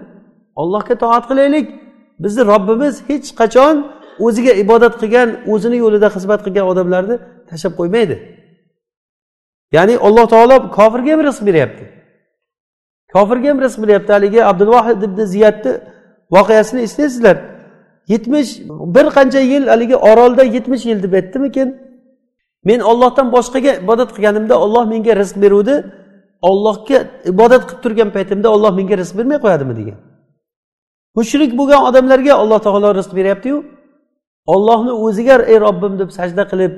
Allohga toat qilaylik. Bizni robbimiz hech qachon o'ziga ibodat qilgan o'zini yo'lida xizmat qilgan odamlarni tashlab qo'ymaydi. Ya'ni alloh taolo kofirga ham rizq beryapti. Kofirga ham rizq beryapti. Haligi abdulvohid ibn ziyadni voqeasini eslaysizlar. Yetmish bir qancha yil haligi orolda yetmish yil deb aytdimikin? Men ollohdan boshqaga ibodat qilganimda olloh menga rizq beruvdi. Ollohga ibodat qilib turgan paytimda olloh menga rizq bermay qo'yadimi degan. Mushrik bo'lgan odamlarga alloh taolo rizq beryaptiyu. Ollohni o'ziga ey robbim deb sajda qilib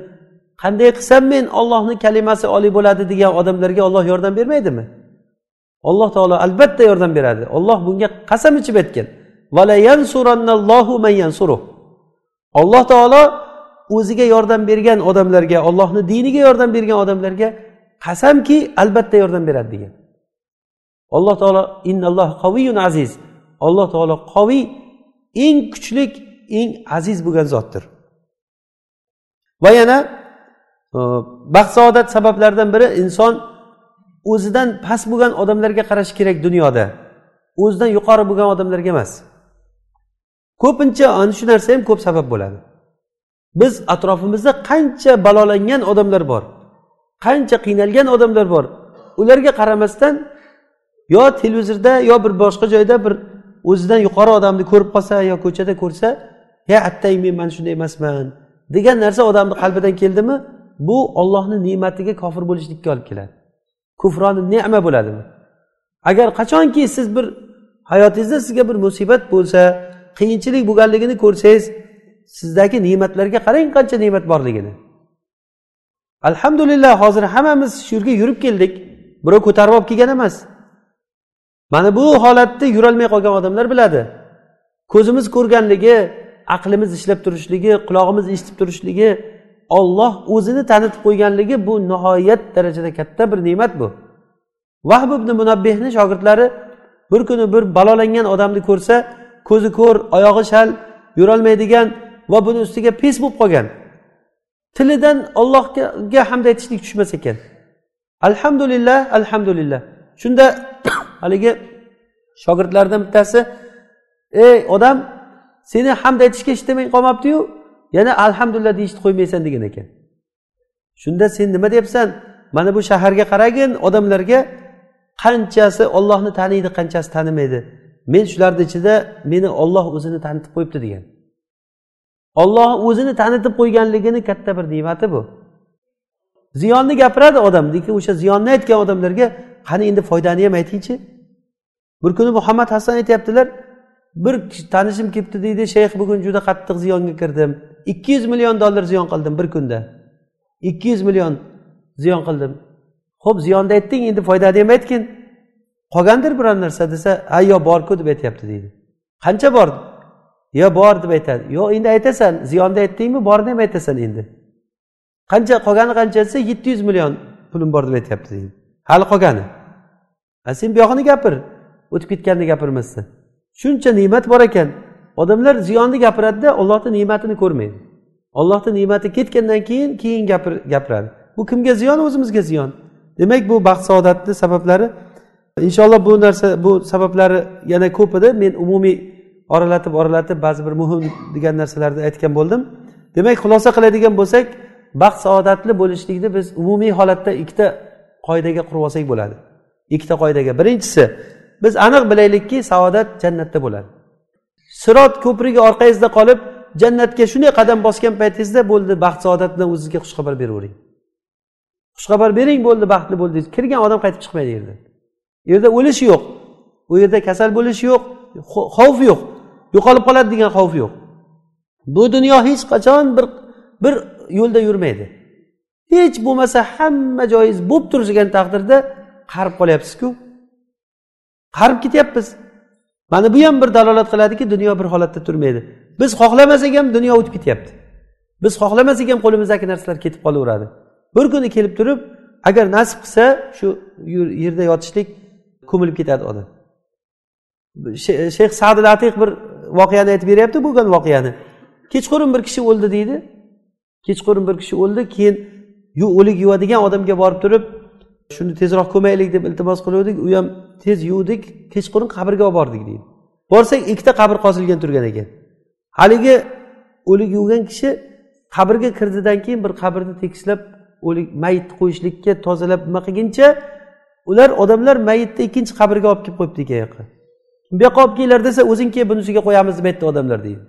qanday qilsam men ollohni kalimasi oliy bo'ladi degan odamlarga olloh yordam bermaydimi? Alloh taolo albatta yordam beradi. Olloh bunga qasam ichib aytgan alloh taolo o'ziga yordam bergan odamlarga ollohni diniga yordam bergan odamlarga qasamki albatta yordam beradi degan. Alloh taolo innalloh qaviyun aziz. Alloh taolo qoviy eng kuchlik eng aziz bo'lgan zotdir. Va yana e, baxt saodat sabablaridan biri inson o'zidan past bo'lgan odamlarga qarash kerak dunyoda. O'zidan yuqori bo'lgan odamlarga emas. Ko'pincha ana shu narsa ham ko'p sabab bo'ladi. Biz atrofimizda qancha balolangan odamlar bor. Qancha qiynalgan odamlar bor. Ularga qaramasdan yo televizorda yo bir boshqa joyda bir o'zidan yuqori odamni ko'rib qolsa yo ko'chada ko'rsa he attang men mana shunday emasman degan narsa odamni qalbidan keldimi? Bu ollohni ne'matiga kofir bo'lishlikka olib keladi. Kufroni ne'ma bo'ladimi? Agar qachonki siz bir hayotingizda sizga bir musibat bo'lsa qiyinchilik bo'lganligini ko'rsangiz sizdagi ne'matlarga qarang qancha ne'mat borligini. Alhamdulillah hozir hammamiz shu yerga yurib keldik. Birov ko'tarib olib kelgan emas. Mana bu holatda yurolmay qolgan odamlar biladi. Ko'zimiz ko'rganligi aqlimiz ishlab turishligi qulog'imiz eshitib turishligi olloh o'zini tanitib qo'yganligi bu nihoyat darajada katta bir ne'mat bu. Vahb ibn munabbehni shogirdlari bir kuni bir balolangan odamni ko'rsa ko'zi ko'r oyog'i shal yurolmaydigan va buni ustiga pes bo'lib qolgan. Tilidan ollohga hamd aytishlik tushmas ekan. Alhamdulillah alhamdulillah. Shunda [coughs] haligi shogirdlardan bittasi ey odam seni hamd aytishga ishtamay qolmabdiyu? Yana alhamdulillah deyishni qo'ymaysan degan ekan. Shunda sen nima deyapsan? Mana bu shaharga qaragin odamlarga qanchasi ollohni taniydi qanchasi tanimaydi? Men shularni ichida meni olloh o'zini tanitib qo'yibdi degan. Olloh o'zini tanitib qo'yganligini katta bir ne'mati bu. Ziyonni gapiradi odam lekin o'sha ziyonni aytgan odamlarga qani endi foydani ham aytingchi. Bir kuni muhammad hasan aytyaptilar bir tanishim kelibdi deydi shayx bugun juda qattiq ziyonga kirdim. Ikki yuz million dollar ziyon qildim bir kunda. Ikki yuz million ziyon qildim. Ho'p ziyonni aytding endi foydani ham aytgin. Qolgandir biror narsa desa ha yo borku deb aytyapti deydi. Qancha bor yo bor deb aytadi. Yo'q endi aytasan ziyonni aytdingmi? Borni ham aytasan endi. Qancha qolgani qancha desa yetti yuz million pulim bor deb aytyapti deydi. Hali qolgani. A sen buyog'ini gapir. O'tib ketganini gapirmasdan. Shuncha ne'mat bor ekan. Odamlar ziyonni gapiradida ollohni ne'matini ko'rmaydi. Ollohni ne'mati ketgandan keyin keyin gapiradi. Bu kimga ziyon? O'zimizga ziyon. Demak bu baxt saodatni sabablari inshaalloh bu narsa bu sabablari yana ko'p edi men umumiy oralatib oralatib ba'zi bir muhim degan narsalarni aytgan bo'ldim. Demak xulosa qiladigan bo'lsak baxt saodatli bo'lishlikni biz umumiy holatda ikkita qoidaga qurib olsak bo'ladi. Ikkita qoidaga. Birinchisi biz aniq bilaylikki saodat jannatda bo'ladi. Sirot ko'prigi orqangizda qolib jannatga shunday qadam bosgan paytingizda bo'ldi baxt saodatdan o'zizga xushxabar beravering. Xushxabar bering bo'ldi baxtli bo'ldingiz kirgan odam qaytib chiqmaydi yerdan. U yerda o'lish yo'q. U yerda kasal bo'lish yo'q. Xavf yo'q. Yo'qolib qoladi degan xavf yo'q. Bu dunyo hech qachon bir bir yo'lda yurmaydi. Hech bo'lmasa hamma joyingiz bo'lib turgan taqdirda qarib qolyapsizku. Qarib ketyapmiz. Mana bu ham bir dalolat qiladiki dunyo bir holatda turmaydi. Biz xohlamasak ham dunyo o'tib ketyapti. Biz xohlamasak ham qo'limizdagi narsalar ketib qolaveradi. Bir kuni kelib turib agar nasib qilsa shu yerda yotishlik ko'milib ketadi odam. Shayx sadil atiq bir voqeani aytib beryapti bo'lgan voqeani. Kechqurun bir kishi o'ldi deydi. Kechqurun bir kishi o'ldi keyin o'lik yuvadigan odamga borib turib shuni tezroq ko'maylik deb iltimos qiluvdik u ham tez yuvdik kechqurun qabrga olib bordik deydi. Borsak ikkita qabr qozilgan turgan ekan. Haligi o'lik yuvgan kishi qabrga kirdidan keyin bir qabrni tekislab o'lik mayitni qo'yishlikka tozalab nima qilguncha ular odamlar mayitni ikkinchi qabrga olib kelib qo'yibdi ekan yoqqa. Bu yoqqa olib kelinglar desa o'zing kel bunisiga qo'yamiz deb aytdi odamlar deydi.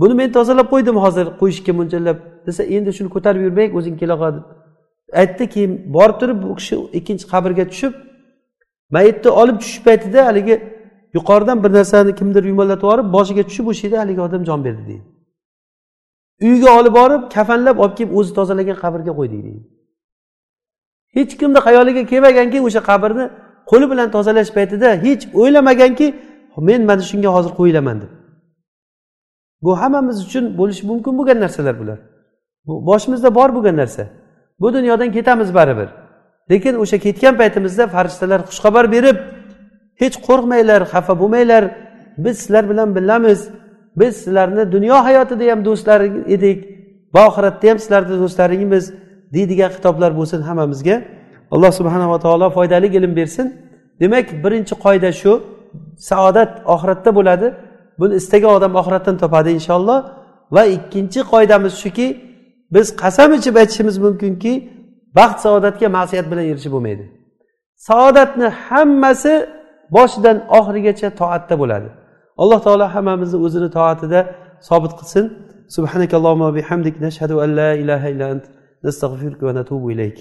Buni men tozalab qo'ydim hozir qo'yishga mo'ljallab. Desa endi shuni ko'tarib yurmaylik o'zing kelog'a deb. Aytdi keyin borib turib bu kishi ikkinchi qabrga tushib mayitni olib tushish paytida haligi yuqoridan bir narsani kimdir yumalatib yuborib boshiga tushib o'sha yerda haligi odam jon berdi deydi. Uyiga olib borib kafanlab olib kelib o'zi tozalagan qabrga qo'ydik deydi. Hech kimni xayoliga kelmaganki o'sha qabrni qo'li bilan tozalash paytida hech o'ylamaganki men mana shunga hozir qo'yilaman deb. Bu hammamiz uchun bo'lishi mumkin bo'lgan narsalar bular. Bu boshimizda bor bo'lgan narsa. Bu dunyodan ketamiz baribir. Lekin o'sha ketgan paytimizda farishtalar xushxabar berib hech qo'rqmanglar xafa bo'lmanglar. Biz sizlar bilan birgamiz biz sizlarni dunyo hayotida ham do'stlar edik. Va oxiratda ham sizlarni do'stlaringmiz deydigan xitoblar bo'lsin hammamizga. Alloh subhanava taolo foydali ilm bersin. Demak birinchi qoida shu. Saodat oxiratda bo'ladi. Buni istagan odam oxiratdan topadi inshaalloh. Va ikkinchi qoidamiz shuki biz qasam ichib aytishimiz mumkinki baxt saodatga ma'siyat bilan erishib bo'lmaydi. Saodatni hammasi boshidan oxirigacha toatda bo'ladi. Alloh taolo hammamizni o'zini toatida sobit qilsin. Subhanakallohumma bihamdik. Nashhadu an la ilaha illa ant. Nastag'firuka va natubu ilayk.